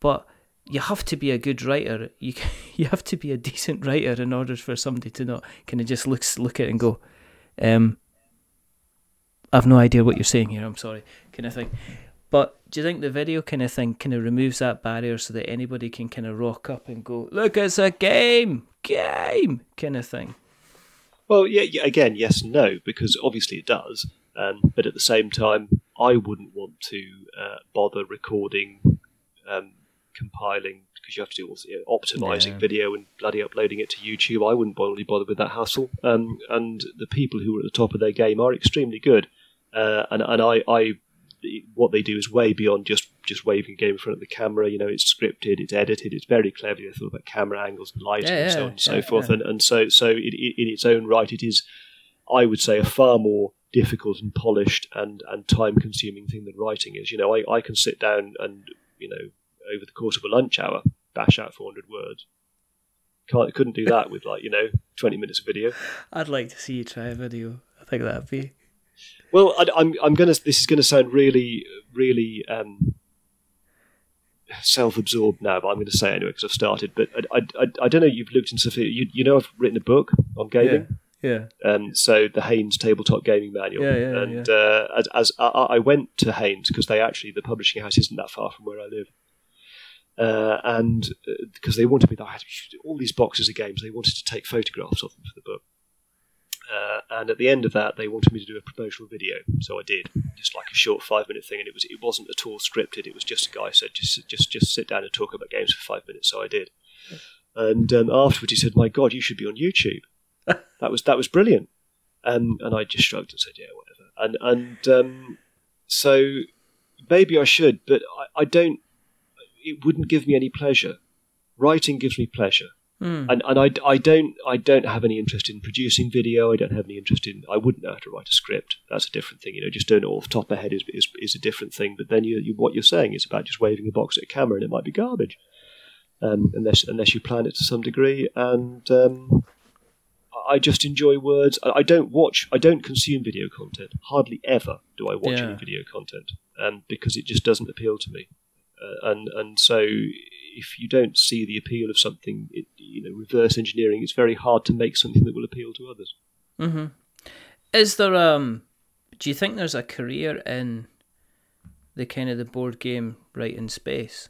But you have to be a good writer. *laughs* You you have to be a decent writer in order for somebody to not kind of just look look at it and go, um, "I've no idea what you're saying here. I'm sorry," kind of thing. But do you think the video kind of thing kind of removes that barrier so that anybody can kind of rock up and go, "Look, it's a game, game," kind of thing? Well, yeah, yeah, again, yes and no, because obviously it does. Um, but at the same time, I wouldn't want to uh, bother recording, um, compiling, because you have to do all, you know, optimizing Yeah. video and bloody uploading it to YouTube. I wouldn't really bother with that hassle. Um, and the people who are at the top of their game are extremely good. Uh, and and I, I, what they do is way beyond just just waving a game in front of the camera. You know, it's scripted, it's edited, it's very cleverly thought about camera angles and lighting Yeah, and so on and so yeah, forth. And and so so it, it, in its own right, it is, I would say, a far more difficult and polished and and time consuming thing than writing is. You know, I, I can sit down and you know over the course of a lunch hour bash out 400 words. Can't couldn't do that with like you know 20 minutes of video. I'd like to see you try a video. I think that'd be. Well, I, I'm I'm gonna. This is gonna sound really, really um, self-absorbed now, but I'm going to say it anyway because I've started. But I, I, I, I don't know. You've looked into Sophia. You, you know, I've written a book on gaming. Yeah. Um, so the Haynes Tabletop Gaming Manual. Yeah, yeah, and Uh, as, as I, I went to Haynes because they actually the publishing house isn't that far from where I live. Uh, and because they wanted me, I had all these boxes of games. They wanted to take photographs of them for the book. Uh, and at the end of that, they wanted me to do a promotional video, so I did, just like a short five-minute thing. And it was it wasn't at all scripted. It was just a guy said just just just sit down and talk about games for five minutes. So I did. And um, afterwards, he said, "My God, you should be on YouTube." *laughs* that was that was brilliant. Um, and I just shrugged and said, "Yeah, whatever." And and um, so maybe I should, but I, I don't. It wouldn't give me any pleasure. Writing gives me pleasure Hmm. and and I, I don't I don't have any interest in producing video. I don't have any interest in. I wouldn't know how to write a script. That's a different thing. You know, just doing it off the top of my head is is, is a different thing. But then you, you what you're saying is about just waving a box at a camera, and it might be garbage, um, unless unless you plan it to some degree. And um, I just enjoy words. I, I don't watch. I don't consume video content. Hardly ever do I watch Yeah. any video content, um, because it just doesn't appeal to me. Uh, and and so if you don't see the appeal of something, it, you know, reverse engineering, it's very hard to make something that will appeal to others. Mm-hmm. Is there um? Do you think there's a career in the kind of the board game writing space?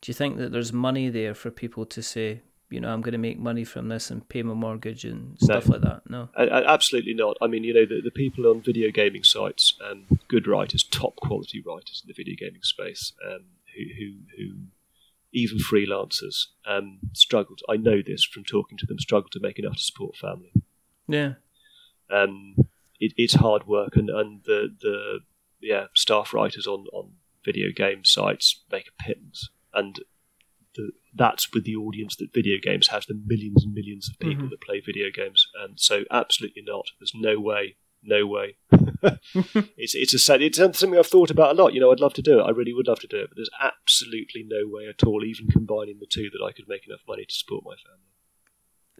Do you think that there's money there for people to say, you know, I'm going to make money from this and pay my mortgage and stuff like that? No. A- a- absolutely not. I mean, you know, the, the people on video gaming sites, um, good writers, top quality writers in the video gaming space, um, who, who, who even freelancers um, struggled. I know this from talking to them. Struggle to make enough to support family. Yeah. um, it, it's hard work, and, and the the yeah staff writers on, on video game sites make a pittance, and the, that's with the audience that video games has the millions and millions of people Mhm. that play video games, and so absolutely not. There's no way, no way. *laughs* it's it's a sad, it's something I've thought about a lot. You know, I'd love to do it. I really would love to do it, but there's absolutely no way at all, even combining the two, that I could make enough money to support my family.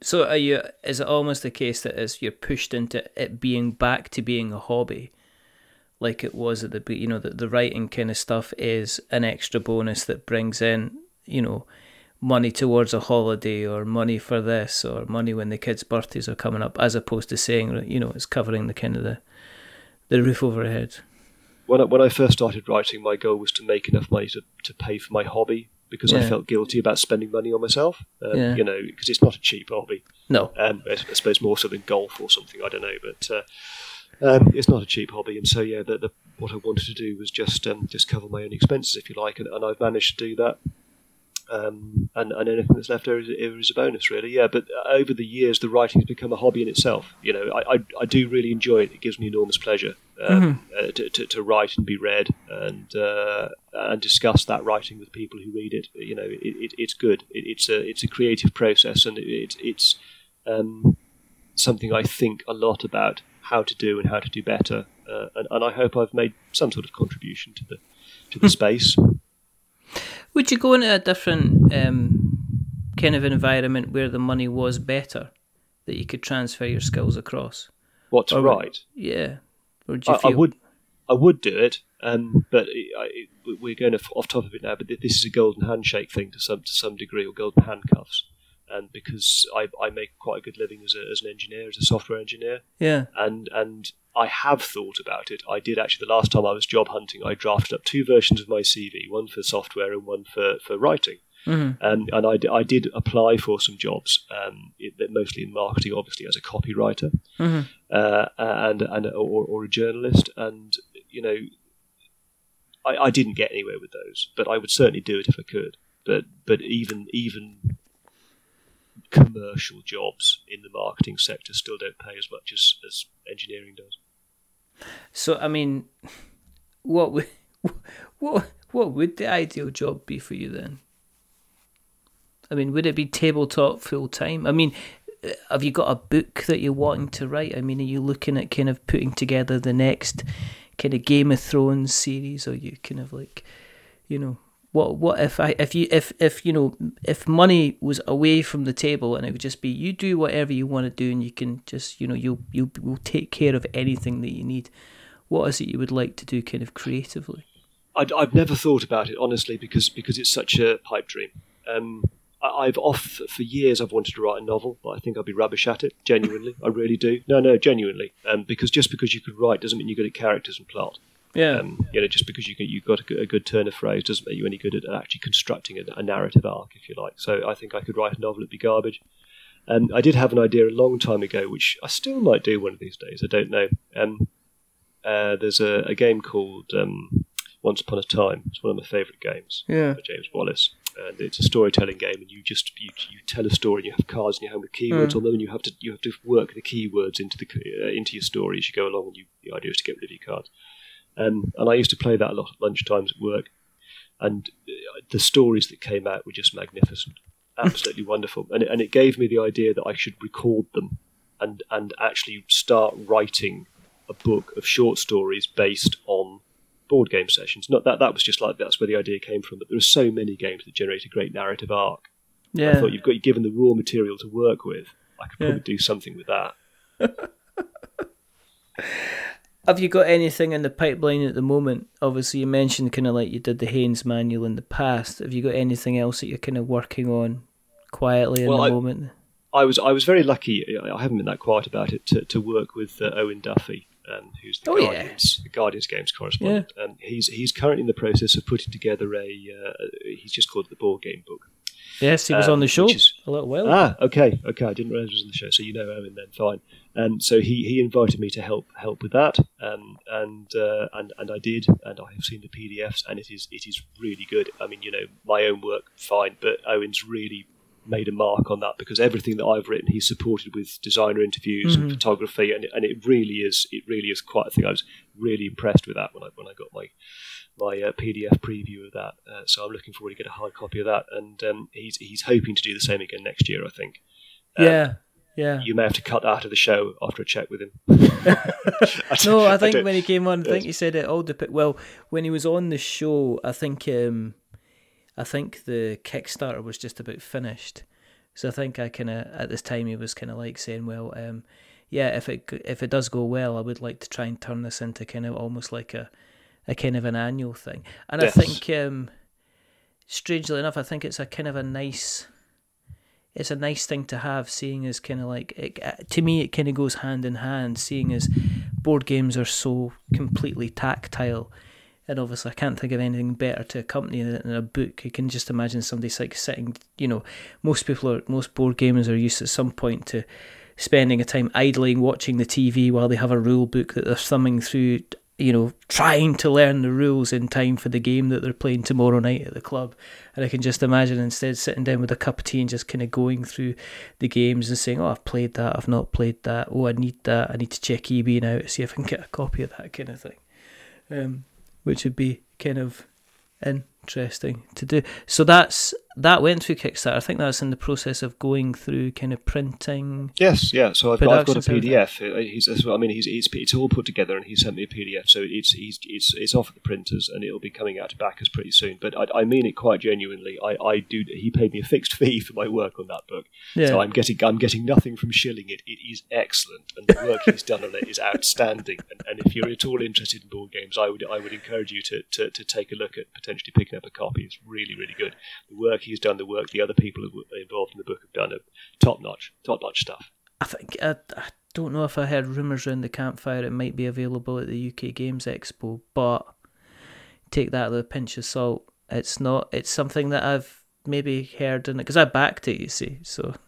So are you? Is it almost the case that as you're pushed into it being back to being a hobby, like it was at the you know that the writing kind of stuff is an extra bonus that brings in you know money towards a holiday or money for this or money when the kids' birthdays are coming up, as opposed to saying you know it's covering the kind of the the roof over head. when I, when I first started writing, my goal was to make enough money to, to pay for my hobby because I felt guilty about spending money on myself. Um, Yeah. You know, because it's not a cheap hobby. No. Um, I, I suppose more so than golf or something. I don't know, but uh, um, it's not a cheap hobby. And so, yeah, the, the, what I wanted to do was just um, just cover my own expenses, if you like, and, and I've managed to do that. Um, and, and anything that's left over is, is a bonus, really. Yeah, but over the years, the writing has become a hobby in itself. You know, I, I, I do really enjoy it. It gives me enormous pleasure um, uh, to, to, to write and be read and uh, and discuss that writing with people who read it. You know, it, it, it's good. It, it's a it's a creative process, and it, it's um, something I think a lot about how to do and how to do better, uh, and, and I hope I've made some sort of contribution to the to the space. Would you go into a different um, kind of environment where the money was better, that you could transfer your skills across? What's Or- right? Yeah. Or do you I, I would, I would do it, um, but I, we're going off, off top of it now. But this is a golden handshake thing to some to some degree, or golden handcuffs. And because I, I make quite a good living as, a, as an engineer, as a software engineer, Yeah. and and I have thought about it. I did actually the last time I was job hunting. I drafted up two versions of my CV, one for software and one for, for writing. hmm Um, and I, d- I did apply for some jobs, um, it, mostly in marketing, obviously as a copywriter hmm uh, and and or, or a journalist. And you know, I, I didn't get anywhere with those, but I would certainly do it if I could. But but even even commercial jobs in the marketing sector still don't pay as much as, as engineering does. So, I mean, what would, *laughs* what, what would the ideal job be for you then? I mean, would it be tabletop full time? I mean, uh, have you got a book that you're wanting to write? I mean, are you looking at kind of putting together the next kind of Game of Thrones series? Or you kind of like, you know, what what if I if you if if you know if money was away from the table and it would just be you do whatever you want to do and you can just you know you'll you will take care of anything that you need. What is it you would like to do kind of creatively? I'd, I've never thought about it honestly because because it's such a pipe dream. Um, I, I've off for years. I've wanted to write a novel, but I think I'd be rubbish at it. Genuinely, I really do. No, no, genuinely. Um, because just because you could write doesn't mean you're good at characters and plot. Yeah. Um, you know, just because you can, you've got a good, a good turn of phrase doesn't make you any good at actually constructing a, a narrative arc, if you like. So I think I could write a novel; it'd be garbage. Um, I did have an idea a long time ago, which I still might do one of these days. I don't know. Um, uh, there's a, a game called um, Once Upon a Time. It's one of my favourite games yeah. by James Wallis, and it's a storytelling game. And you just you, you tell a story, and you have cards in your hand with keywords Mm. on them, and you have to you have to work the keywords into the uh, into your story as you go along. And you, the idea is to get rid of your cards. Um, and I used to play that a lot at lunchtimes at work, and uh, the stories that came out were just magnificent, *laughs* absolutely wonderful. And it, and it gave me the idea that I should record them and and actually start writing a book of short stories based on board game sessions. Not that that was just like that's where the idea came from, but there are so many games that generate a great narrative arc. Yeah. I thought you've got given the raw material to work with. I could Yeah. probably do something with that. *laughs* Have you got anything in the pipeline at the moment? Obviously, you mentioned kind of like you did the Haynes manual in the past. Have you got anything else that you're kind of working on quietly in Well, the I- moment? I was I was very lucky. I haven't been that quiet about it to, to work with uh, Owen Duffy, um, who's the Oh, yeah. Guardians the Guardians games correspondent. And he's he's currently in the process of putting together a. Uh, he's just called it the board game book. Yes, he was um, on the show is- a little while. ago. Ah, okay, okay. I didn't realize he was on the show, so you know Owen then. Fine. And so he, he invited me to help help with that, um, and uh, and and I did, and I have seen the PDFs, and it is it is really good. I mean, you know, my own work fine, but Owen's really made a mark on that because everything that I've written, he's supported with designer interviews and photography, and and it really is it really is quite a thing. I was really impressed with that when I when I got my my uh, PDF preview of that. Uh, so I'm looking forward to get a hard copy of that, and um, he's he's hoping to do the same again next year. I think. Um, yeah, yeah. You may have to cut that out of the show after a check with him. *laughs* No, I think don't- when he came on, I think he said it all dep- Well, when he was on the show, I think um, I think the Kickstarter was just about finished. So I think I kind of at this time he was kind of like saying, well, um, yeah, if it if it does go well, I would like to try and turn this into kind of almost like a a kind of an annual thing. And Yes. I think, um, strangely enough, I think it's a kind of a nice. It's a nice thing to have, seeing as kind of like it, to me, it kind of goes hand in hand. Seeing as board games are so completely tactile, and obviously I can't think of anything better to accompany it than a book. You can just imagine somebody like sitting. You know, most people are most board gamers are used at some point to spending a time idling watching the TV while they have a rule book that they're thumbing through. You know, trying to learn the rules in time for the game that they're playing tomorrow night at the club. And I can just imagine instead sitting down with a cup of tea and just kind of going through the games and saying, "Oh, I've played that. I've not played that. Oh, I need that. I need to check eBay now to see if I can get a copy of that kind of thing." Um, which would be kind of interesting to do. So that's that went through Kickstarter. I think that's in the process of going through kind of printing. Yes, yeah. So I've, got, I've got a PDF. Uh, He's, I mean, he's, it's, it's all put together, and he sent me a PDF. So it's he's, it's it's off at the printers, and it'll be coming out to backers pretty soon. But I, I mean it quite genuinely. I, I do. He paid me a fixed *laughs* fee for my work on that book, Yeah. so I'm getting I'm getting nothing from shilling it. It is excellent, and the work he's done on it is outstanding. And, and if you're at all interested in board games, I would I would encourage you to, to, to take a look at potentially picking up a copy. It's really really good. The work he's done, the work the other people involved in the book have done, are top notch, top notch stuff. I think I, I don't know if I heard rumours around the campfire it might be available at the UK Games Expo, but take that with a pinch of salt. It's not. It's something that I've maybe heard in it because I backed it. You see, so. *laughs*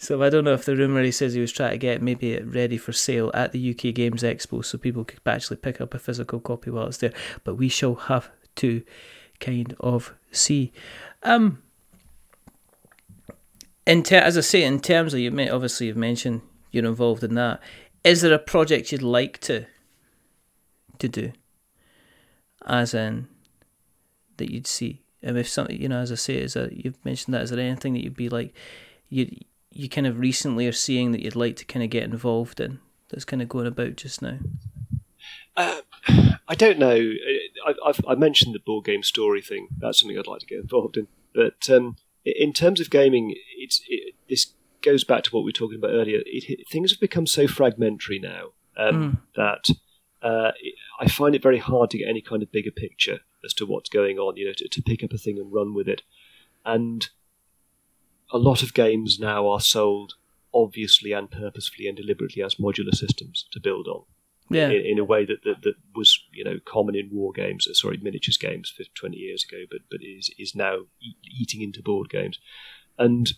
So I don't know if the rumour he says he was trying to get maybe it ready for sale at the UK Games Expo so people could actually pick up a physical copy while it's there. But we shall have to kind of see. Um, in ter- as I say, in terms of you, may, obviously you've mentioned you're involved in that. Is there a project you'd like to to do? As in that you'd see, and if something you know, as I say, is that you've mentioned that. Is there anything that you'd be like you you kind of recently are seeing that you'd like to kind of get involved in that's kind of going about just now? Uh, I don't know. I, I've, I mentioned the board game story thing. That's something I'd like to get involved in. But um, in terms of gaming, it's it, this goes back to what we were talking about earlier. It, things have become so fragmentary now um, that uh, I find it very hard to get any kind of bigger picture as to what's going on. You know, to, to pick up a thing and run with it, and a lot of games now are sold obviously and purposefully and deliberately as modular systems to build on Yeah, in, in a way that, that that was you know common in war games, uh, sorry, miniatures games 50, 20 years ago, but but is is now e- eating into board games, and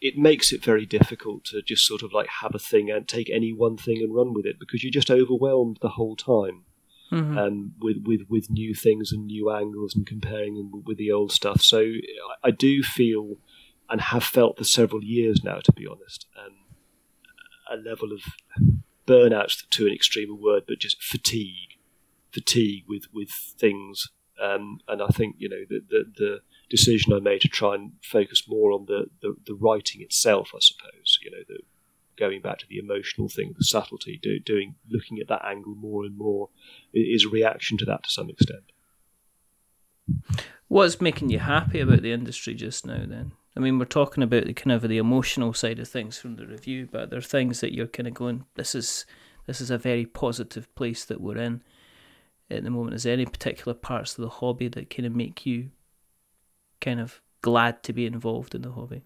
it makes it very difficult to just sort of like have a thing and take any one thing and run with it because you're just overwhelmed the whole time Mhm. um, with, with with new things and new angles and comparing them with the old stuff. So I, I do feel and have felt for several years now, to be honest, um, a level of burnout to an extreme a word, but just fatigue, fatigue with with things. Um, and I think you know the, the the decision I made to try and focus more on the the, the writing itself, I suppose. You know the going back to the emotional thing, the subtlety, do, doing looking at that angle more and more is a reaction to that to some extent. What's making you happy about the industry just now? Then, I mean, we're talking about the kind of the emotional side of things from the review, but there are things that you're kind of going, this is this is a very positive place that we're in at the moment. Is there any particular parts of the hobby that kind of make you kind of glad to be involved in the hobby?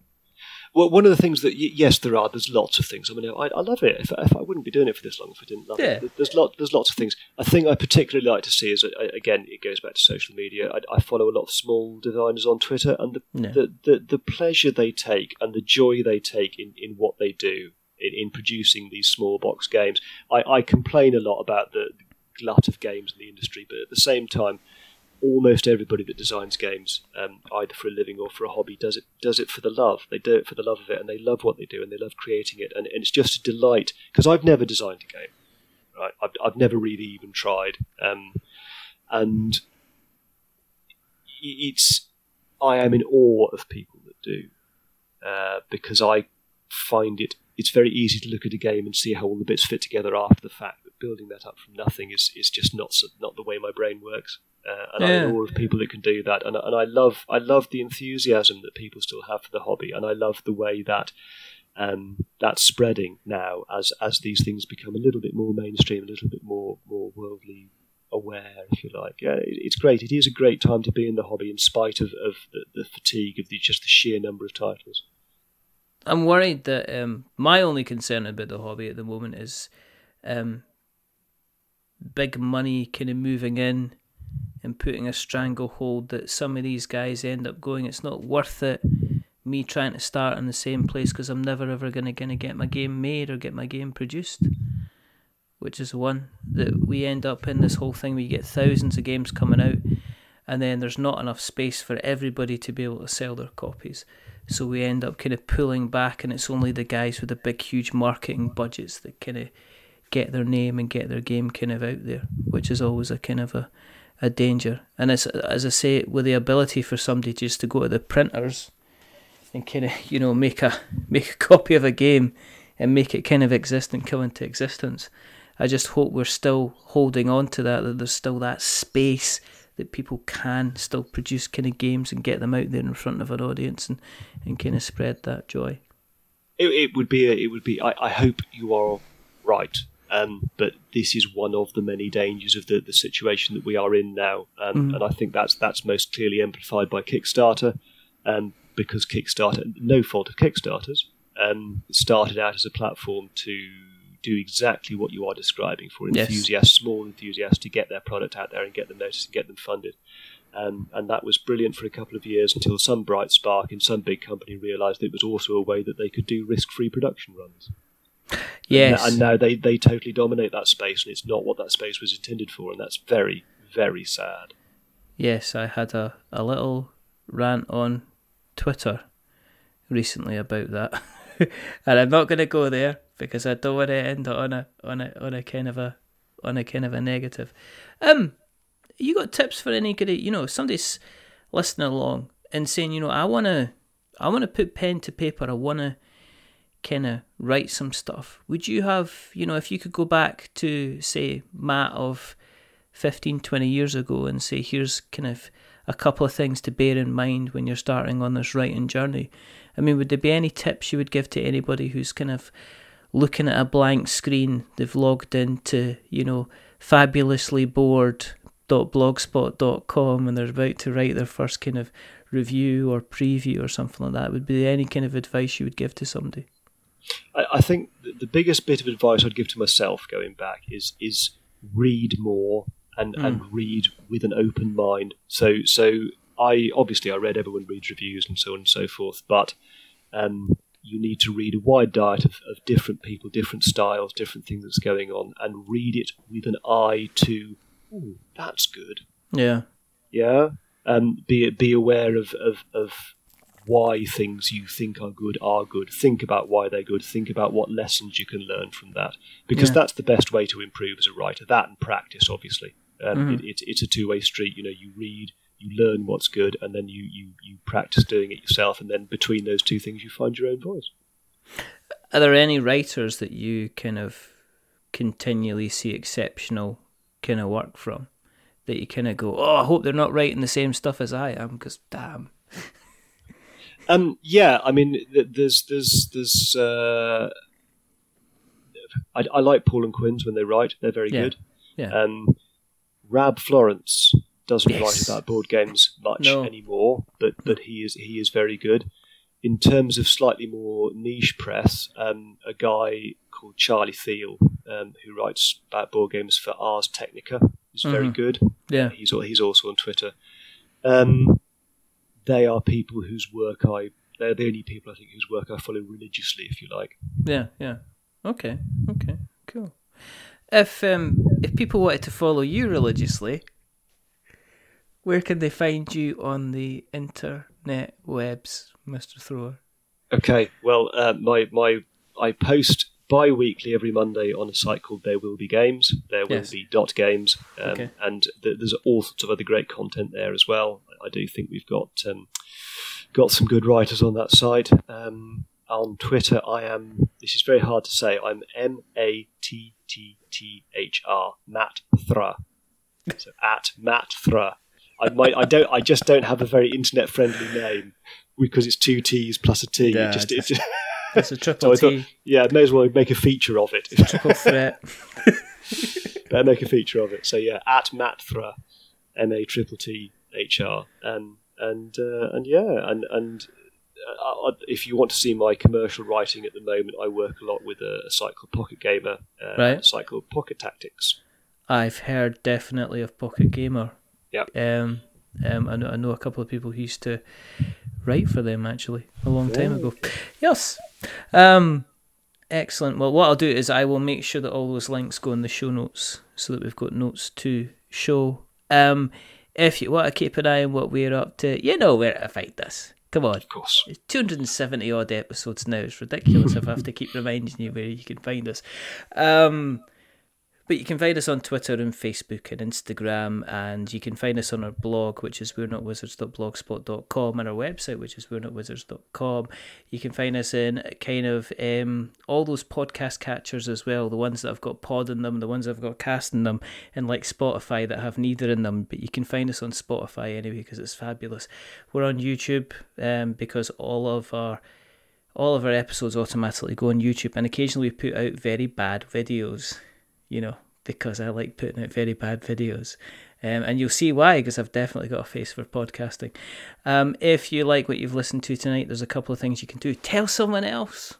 Well, one of the things that yes, there are. There's lots of things. I mean, I, I love it. If, if I wouldn't be doing it for this long if I didn't love Yeah. it. There's lot. There's lots of things. A thing I particularly like to see is again, it goes back to social media. I, I follow a lot of small designers on Twitter, and the, Yeah. the, the the pleasure they take and the joy they take in, in what they do in, in producing these small box games. I, I complain a lot about the glut of games in the industry, but at the same time, almost everybody that designs games, um, either for a living or for a hobby, does it does it for the love. They do it for the love of it, and they love what they do, and they love creating it, and, and it's just a delight. Because I've never designed a game, right? I've, I've never really even tried, um, and it's I am in awe of people that do, uh, because I find it it's very easy to look at a game and see how all the bits fit together after the fact. But building that up from nothing is, is just not not the way my brain works. Uh, and Yeah. in awe of people that can do that. And, and I love I love the enthusiasm that people still have for the hobby, and I love the way that um, that's spreading now as as these things become a little bit more mainstream, a little bit more more worldly aware, if you like. Yeah, it, it's great. It is a great time to be in the hobby, in spite of, of the, the fatigue of the just the sheer number of titles. I'm worried that um, my only concern about the hobby at the moment is um, big money kind of moving in and putting a stranglehold that some of these guys end up going, it's not worth it me trying to start in the same place because I'm never ever to gonna get my game made or get my game produced. Which is one that we end up in this whole thing We get thousands of games coming out and then there's not enough space for everybody to be able to sell their copies. So we end up kind of pulling back, and it's only the guys with the big, huge marketing budgets that kind of get their name and get their game kind of out there, which is always a kind of a, a danger. And as as I say, with the ability for somebody just to go to the printers and kind of you know make a *laughs* make a copy of a game and make it kind of exist and come into existence. I just hope we're still holding on to that. That there's still that space that people can still produce kind of games and get them out there in front of an audience and, and kind of spread that joy. It, it would be. A, it would be. I, I hope you are right. Um, but this is one of the many dangers of the, the situation that we are in now, um, mm. and I think that's that's most clearly amplified by Kickstarter, um, because Kickstarter, no fault of Kickstarters, um, started out as a platform to do exactly what you are describing for enthusiasts, yes. small enthusiasts, to get their product out there and get them noticed and get them funded. Um, and that was brilliant for a couple of years until some bright spark in some big company realised it was also a way that they could do risk-free production runs. Yes. And, and now they, they totally dominate that space, and it's not what that space was intended for, and that's very, very sad. Yes, I had a, a little rant on Twitter recently about that. *laughs* and I'm not going to go there because I don't want to end on a on a on a kind of a on a kind of a negative. Um, you got tips for any good? You know, somebody's listening along and saying, you know, I wanna I wanna put pen to paper. I wanna kind of write some stuff. Would you have, you know, if you could go back to, say, Matt of 15, 20 years ago and say, here's kind of a couple of things to bear in mind when you're starting on this writing journey? I mean, would there be any tips you would give to anybody who's kind of looking at a blank screen? They've logged into, you know, fabulously bored blogspot.com and they're about to write their first kind of review or preview or something like that would be any kind of advice you would give to somebody I, I think the biggest bit of advice I'd give to myself going back is is read more and, mm. and read with an open mind. So so I obviously I read everyone reads reviews and so on and so forth, but um, you need to read a wide diet of, of different people, different styles, different things that's going on, and read it with an eye to, oh, that's good. Yeah. Yeah. Um, be be aware of, of, of why things you think are good are good. Think about why they're good. Think about what lessons you can learn from that, because yeah. that's the best way to improve as a writer. That and practice, obviously. Um, mm-hmm. it, it, it's a two way street. You know, you read, you learn what's good, and then you, you you practice doing it yourself, and then between those two things, you find your own voice. Are there any writers that you kind of continually see exceptional kind of work from? That you kind of go, oh, I hope they're not writing the same stuff as I am, because damn. Um, yeah, I mean, there's there's there's. Uh, I, I like Paul and Quinns when they write; they're very yeah. good. Yeah. Um, Rab Florence doesn't yes. write about board games much no. anymore, but but he is he is very good. In terms of slightly more niche press, um, a guy called Charlie Theel, um, who writes about board games for Ars Technica, is mm-hmm. very good. Yeah, he's he's also on Twitter. Um, they are people whose work I they're the only people I think whose work I follow religiously, if you like. Yeah, yeah. Okay, okay, cool. If um if people wanted to follow you religiously, where can they find you on the internet webs, Mister Thrower? Okay, well, uh, my my I post bi-weekly every Monday on a site called There Will Be Games. There will yes. be dot games, um, okay. and th- there's all sorts of other great content there as well. I do think we've got um, got some good writers on that site. Um, on Twitter, I am. This is very hard to say. I'm M A T T T H R Matt Thra. So at Matt Thra. I might. I don't. I just don't have a very internet friendly name because it's two T's plus a T. Yeah, it just, it's, it's, it's a *laughs* *laughs* triple so T. Yeah, may as well make a feature of it. Triple threat. *laughs* Better make a feature of it. So yeah, at Matt Thra, M A triple T HR, and and uh, and yeah, and and uh, if you want to see my commercial writing at the moment, I work a lot with a, a site called Pocket Gamer, uh, right. a site called Pocket Tactics. I've heard definitely of Pocket Gamer. Yeah. Um, um, I know, I know a couple of people who used to write for them actually a long time ago. Yes. Um, excellent. Well, what I'll do is I will make sure that all those links go in the show notes so that we've got notes to show. Um, if you want to keep an eye on what we're up to, you know where to find us. Come on. Of course. It's 270 odd episodes now. It's ridiculous if I have to keep reminding you where you can find us. Um, But you can find us on Twitter and Facebook and Instagram, and you can find us on our blog, which is we're not wizards.blogspot.com, and our website, which is we're not wizards.com. You can find us in kind of um, all those podcast catchers as well, the ones that have got pod in them, the ones that have got cast in them, and like Spotify that have neither in them. But you can find us on Spotify anyway because it's fabulous. We're on YouTube um, because all of our all of our episodes automatically go on YouTube, and occasionally we put out very bad videos you know, because I like putting out very bad videos. Um, and you'll see why, because I've definitely got a face for podcasting. Um, if you like what you've listened to tonight, there's a couple of things you can do. Tell someone else.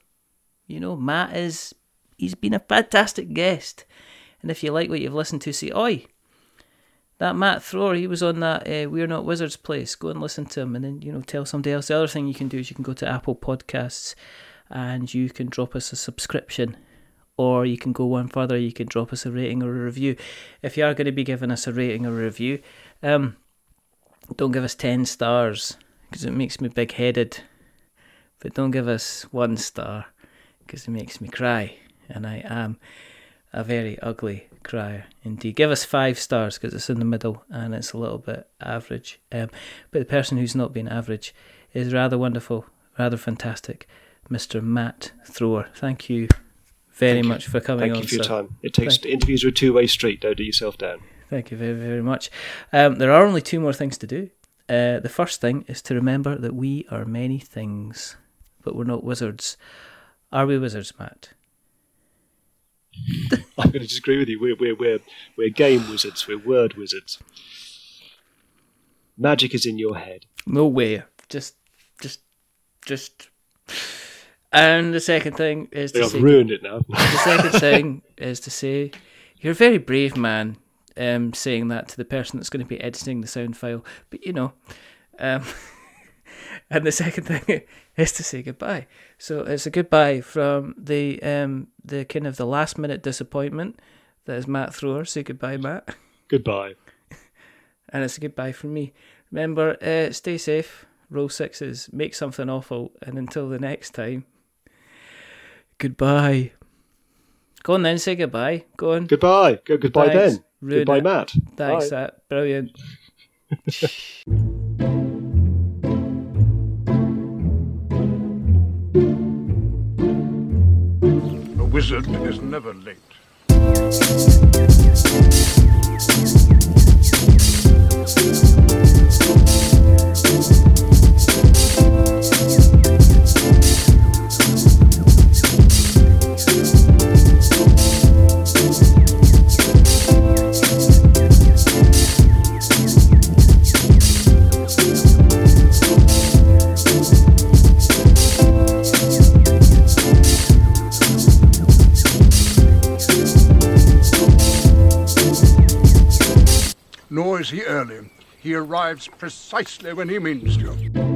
You know, Matt is, he's been a fantastic guest. And if you like what you've listened to, say, oi, that Matt Thrower, he was on that uh, We're Not Wizards place. Go and listen to him and then, you know, tell somebody else. The other thing you can do is you can go to Apple Podcasts and you can drop us a subscription or you can go one further, you can drop us a rating or a review. If you are going to be giving us a rating or a review, um, don't give us 10 stars because it makes me big headed. But don't give us one star because it makes me cry. And I am a very ugly crier indeed. Give us five stars because it's in the middle and it's a little bit average. Um, but the person who's not been average is rather wonderful, rather fantastic, Mr. Matt Thrower. Thank you very Thank much you. for coming Thank on. Thank you for your time. It takes Thank- interviews are a two way street. Don't do yourself down. Thank you very, very much. Um, there are only two more things to do. Uh, the first thing is to remember that we are many things, but we're not wizards. Are we wizards, Matt? *laughs* I'm going to disagree with you. We're we're we're we're game wizards. We're word wizards. Magic is in your head. No way. Just, just, just. And the second thing is to I've say ruined it now. *laughs* the second thing is to say you're a very brave man. Um, saying that to the person that's going to be editing the sound file, but you know, um, *laughs* and the second thing *laughs* is to say goodbye. So it's a goodbye from the um, the kind of the last minute disappointment that is Matt Thrower. Say goodbye, Matt, Goodbye. and it's a goodbye from me. Remember, uh, stay safe, roll sixes, make something awful, and until the next time, goodbye. Go on then, say goodbye. Go on. Goodbye. Go goodbye Thanks. Ben. Ruin goodbye it. Matt. Thanks, Bye. that brilliant. A wizard is never late. Early. He arrives precisely when he means to.